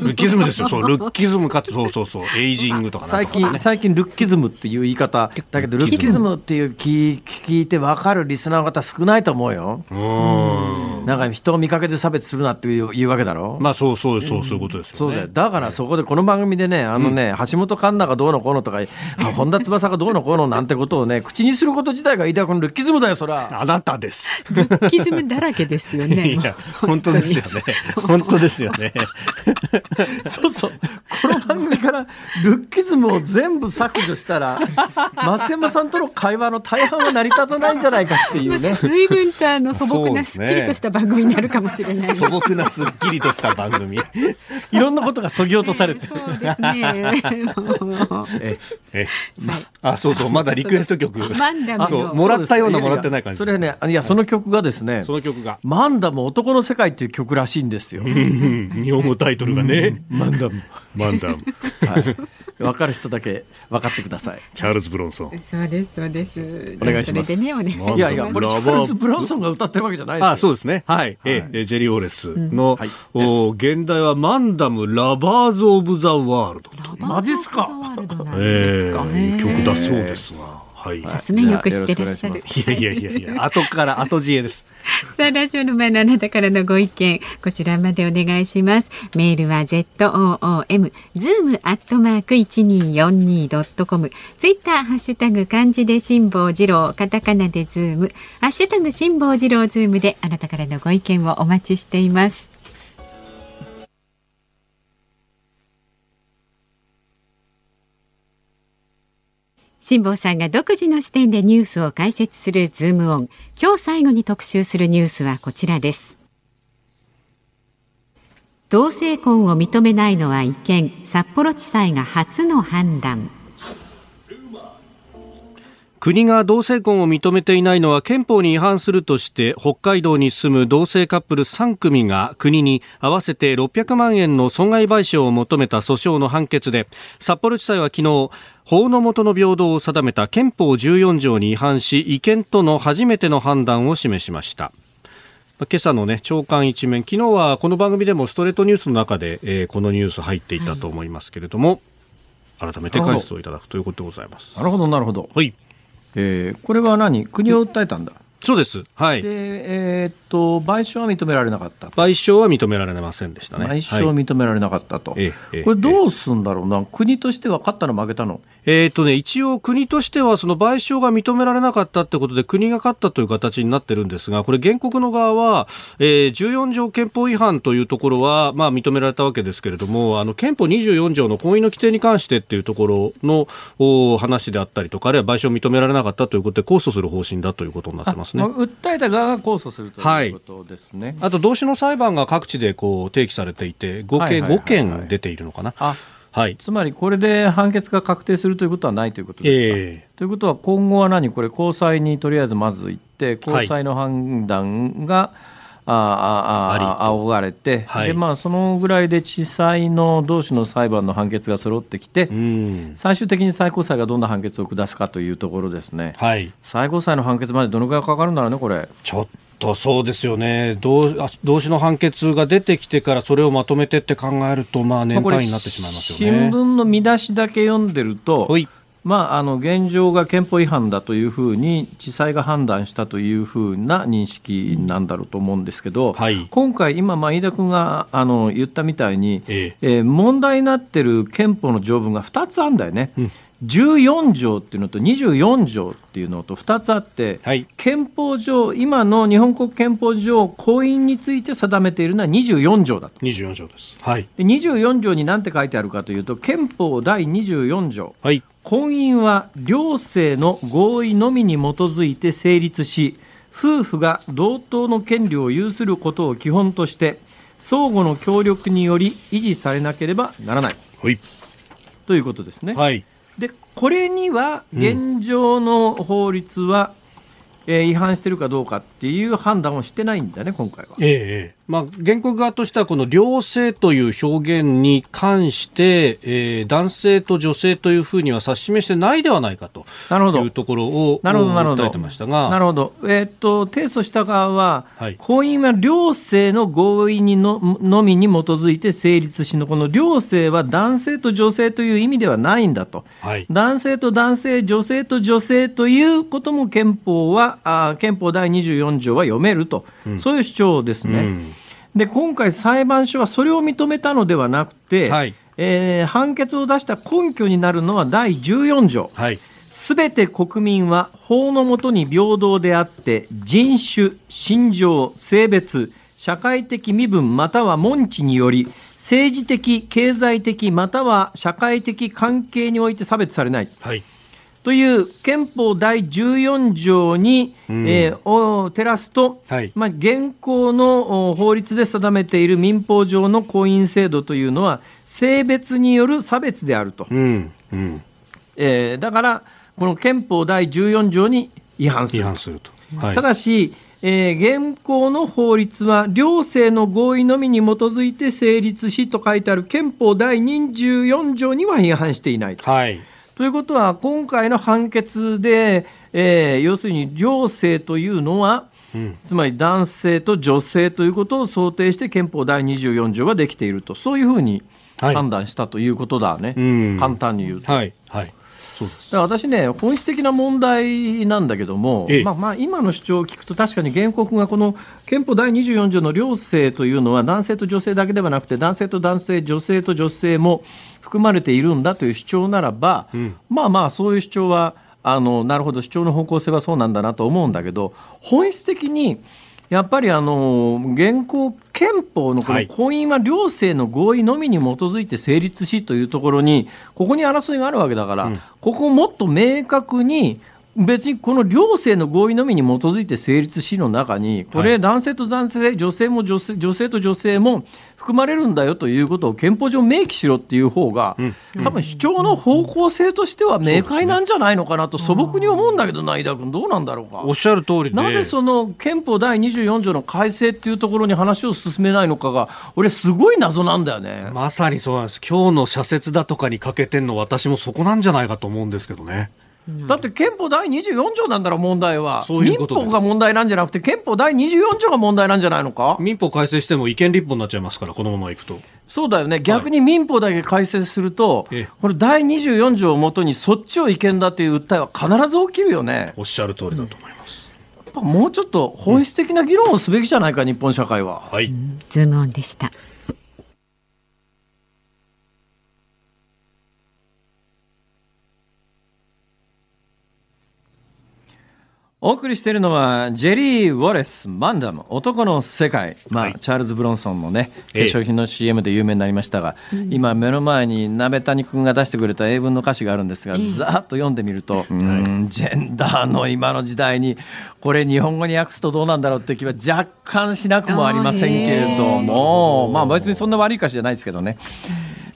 ム。ルッキズムですよ。そう、ルッキズムかつ、そうそうそう、エイジングとか最近、最近ルッキズムっていう言い方だけど、ルッキズムっていう聞聞いて分かるリスナーの方少ないと思うよ。うん。なんか人を見かけて差別するなっていう言うわけだろ。まあ、そうそうそう、そういうことですそうだよ。だからそこでこの番組でね、あのね、橋本環奈がどうのこうのとか、本田翼がどうのこうのなんてことをね、口にすること自体が飯田君ルッキズムだよ、そら。あなたです。ルッキズムだらけですよね。いや、本当ですよね。本当ですよね。そうそう。この番組からルッキズムを全部削除したら、増山さんとの会話の大半は成り立たないんじゃないかっていうね。随分とあの素朴なすっきりとした番組になるかもしれない、ね、素朴なすっきりとした番組。いろんなことがそぎ落とされて。そうですね。ええ、はい、あ、そうそう、まだリクエスト曲。マンダムそう、もらったようなもらってない感じ。それね、いや、その曲がですね。その曲が。マンダム男の世界っていう曲らしいんですよ。日本語タイトルがね。マンダム。マンダム。はい。分かる人だけ分かってください。チャールズ・ブロンソン。そうです、そうです。お願いします。ね、お願いします。いやいや、これチャールズ・ブロンソンが歌ってるわけじゃないですあ、そうですね。はい。ええ、ジェリー・オーレスの、お現代はマンダム・ラバーズ・オブ・ザ・ワールド。マジっすか。ええ、曲だそうですが。はい。さすがよく知ってらっしゃる。いやいやいやいや、後から後知恵です。さあ、ラジオの前のあなたからのご意見、こちらまでお願いします。メールは z o o m zoom アットマーク一二四二ドットコム。ツイッターハッシュタグ漢字で辛坊治郎、カタカナでズーム、ハッシュタグ辛坊治郎ズームであなたからのご意見をお待ちしています。辛坊さんが独自の視点でニュースを解説するズームオン。今日最後に特集するニュースはこちらです。同性婚を認めないのは違憲、札幌地裁が初の判断。国が同性婚を認めていないのは憲法に違反するとして北海道に住む同性カップル3組が国に合わせて600万円の損害賠償を求めた訴訟の判決で札幌地裁は昨日法の下の平等を定めた憲法14条に違反し違憲との初めての判断を示しました今朝のね、長官一面、昨日はこの番組でもストレートニュースの中で、えー、このニュース入っていたと思いますけれども、はい、改めて解説をいただくということでございます。なるほど、なるほど。はい。えー、これは何？国を訴えたんだ。そうです。はい。で、えー、っと、賠償は認められなかった。賠償は認められませんでしたね。賠償は認められなかったと。はい、これどうすんだろうな？国としては勝ったの負けたの？えっ、とね、一応国としてはその賠償が認められなかったってことで国が勝ったという形になってるんですが、これ原告の側は、えー、14条憲法違反というところは、まあ認められたわけですけれども、あの憲法24条の婚姻の規定に関してっていうところのお話であったりとか、あるいは賠償を認められなかったということで控訴する方針だということになってますね。訴えた側が控訴するということですね。はい、あと同種の裁判が各地でこう提起されていて、合計5件出ているのかな。はいはいはいはいはい、つまりこれで判決が確定するということはないということですか？えー、ということは今後は何これ高裁にとりあえずまず行って高裁の判断が、はいあああ仰がれて、はい、でまあ、そのぐらいで地裁の同士の裁判の判決が揃ってきて、最終的に最高裁がどんな判決を下すかというところですね、はい、最高裁の判決までどのぐらいかかるん。だろうね、これ。ちょっとそうですよね。同、同士の判決が出てきてからそれをまとめてって考えると、まあ、年単位になってしまいますよね。新聞の見出しだけ読んでると、まあ、あの現状が憲法違反だというふうに地裁が判断したというふうな認識なんだろうと思うんですけど、はい、今回、今、飯田君があの言ったみたいに、ええ。えー、問題になってる憲法の条文が2つあるんだよね。うん14条っていうのと24条っていうのと2つあって、はい、憲法上、今の日本国憲法上、婚姻について定めているのは24条だと。24条です。はい、24条に何て書いてあるかというと、憲法第24条、はい、婚姻は両性の合意のみに基づいて成立し、夫婦が同等の権利を有することを基本として、相互の協力により維持されなければならない。はい、ということですね。はいでこれには現状の法律は、うん、えー、違反しているかどうかっていう判断をしてないんだね、今回は。ええまあ、原告側としてはこの両性という表現に関して、えー、男性と女性というふうには指し示してないではないかというところをなるほどなるほど。訴えてましたが。なるほど、えー、っと提訴した側は、はい、婚姻は両性の合意にののみに基づいて成立しのこの両性は男性と女性という意味ではないんだと、はい、男性と男性女性と女性ということも憲法はあ憲法第24条は読めると、うん、そういう主張ですね。うんで今回、裁判所はそれを認めたのではなくて、はい、えー、判決を出した根拠になるのは第14条。す、べ、て国民は法の下に平等であって、人種、信条、性別、社会的身分または門地により、政治的、経済的または社会的関係において差別されない。はいという憲法第14条に、うん、えー、を照らすと、はい、まあ、現行の法律で定めている民法上の婚姻制度というのは性別による差別であると、うんうん、えー、だからこの憲法第14条に違反するすると、はい、ただし、えー、現行の法律は両性の合意のみに基づいて成立しと書いてある憲法第24条には違反していないと。はいということは、今回の判決で、えー、要するに両性というのは、うん、つまり男性と女性ということを想定して憲法第24条ができていると、そういうふうに判断したということだね、はい、簡単に言うと。はい、はい。そうです。私ね、本質的な問題なんだけども、ええ、まあ、まあ今の主張を聞くと、確かに原告がこの憲法第24条の両性というのは、男性と女性だけではなくて、男性と男性、女性と女性も含まれているんだという主張ならば、うん、まあまあ、そういう主張はあの、なるほど、主張の方向性はそうなんだなと思うんだけど、本質的に、やっぱりあの現行憲法のこの婚姻は両性の合意のみに基づいて成立しというところに、ここに争いがあるわけだから、うん、ここをもっと明確に別にこの両性の合意のみに基づいて成立しの中に、これ、男性と男性、女性も女性女性と女性も含まれるんだよということを憲法上明記しろっていう方が、多分主張の方向性としては明快なんじゃないのかなと素朴に思うんだけどな、井田君、どうなんだろうか。おっしゃる通りなぜその憲法第24条の改正っていうところに話を進めないのかが、俺、すごい謎なんだよね。まさにそうなんです。今日の社説だとかに欠けてんの、私もそこなんじゃないかと思うんですけどね。だって憲法第24条なんだろ問題は。民法が問題なんじゃなくて憲法第24条が問題なんじゃないのか？民法改正しても違憲立法になっちゃいますからこのままいくと。そうだよね。逆に民法だけ改正すると、はい、これ第24条をもとにそっちを違憲だという訴えは必ず起きるよね。おっしゃる通りだと思います、うん、もうちょっと本質的な議論をすべきじゃないか、日本社会は。はい。ズームオンでしたお送りしているのはジェリー・ウォレス・マンダム男の世界、まあ、はい、チャールズ・ブロンソンのね化粧品の CM で有名になりましたが、ええ、今目の前に鍋谷君が出してくれた英文の歌詞があるんですが、え、ざーっと読んでみると、うん、ジェンダーの今の時代にこれ日本語に訳すとどうなんだろうって気は若干しなくもありませんけれども。まあ別にそんな悪い歌詞じゃないですけどね。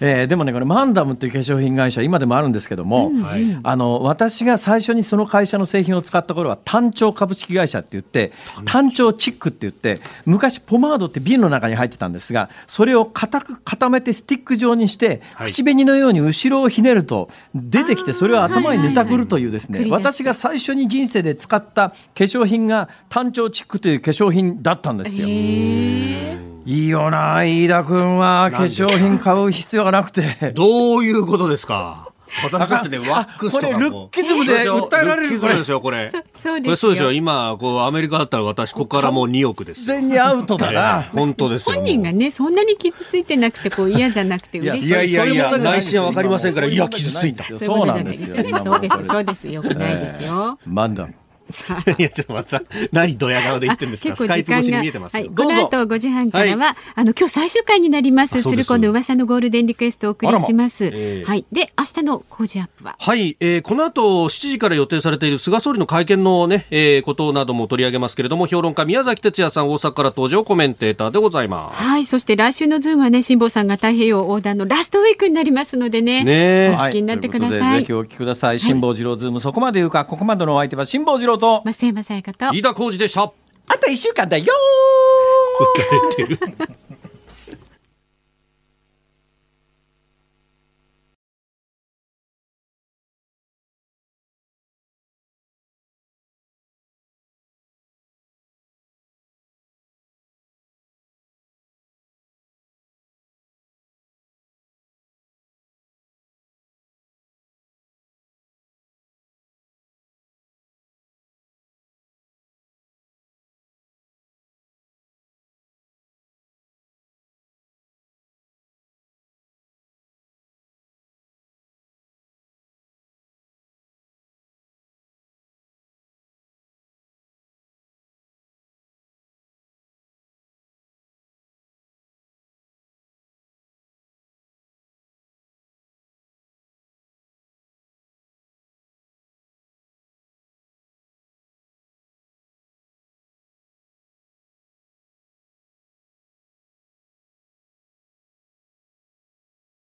えー、でもねこれマンダムっていう化粧品会社今でもあるんですけども、うん、あの私が最初にその会社の製品を使った頃は単調株式会社って言って単調。チックって言って昔ポマードって瓶の中に入ってたんですがそれを固く固めてスティック状にして、はい、口紅のように後ろをひねると出てきてそれを頭にネタくるというですね。私が最初に人生で使った化粧品が単調チックという化粧品だったんですよ。いいよな飯田君は化粧品買う必要がなくてどういうことですか？私だってね、ワックスとかこれ、ルッキズムで訴えられるこれですよ、これ。そうですよ。今、こう、アメリカだったら私、ここからもう2億です。全にアウトだな。本当です本人がね、そんなに傷ついてなくて、こう、嫌じゃなくて嬉しい。いやいやいや、内心はわかりませんから、いや、傷ついた。そうなんですよ。そうです、そうです。よくないですよ。マンダム。いや、ちょっとまた、何ドヤ顔で言ってんですか？スカイプ越しに見えてます、はい、この後5時半からは、はい、あの、今日最終回になります、鶴光の噂のゴールデンリクエストをお送りします。えー、はい。で、明日の Cozy up は？はい、えー、この後7時から予定されている菅総理の会見のね、えー、ことなども取り上げますけれども、評論家宮崎哲弥さん、大阪から登場コメンテーターでございます。はい、そして来週のズームはね、辛坊さんが太平洋横断のラストウィークになりますのでね、ねお聞きになってください。はい、ぜひお聞きください。辛坊治郎ズーム、そこまで言うか、ここまでのお相手は辛坊治郎と、増山さやかと、飯田浩二でした。あと一週間だよー。てる。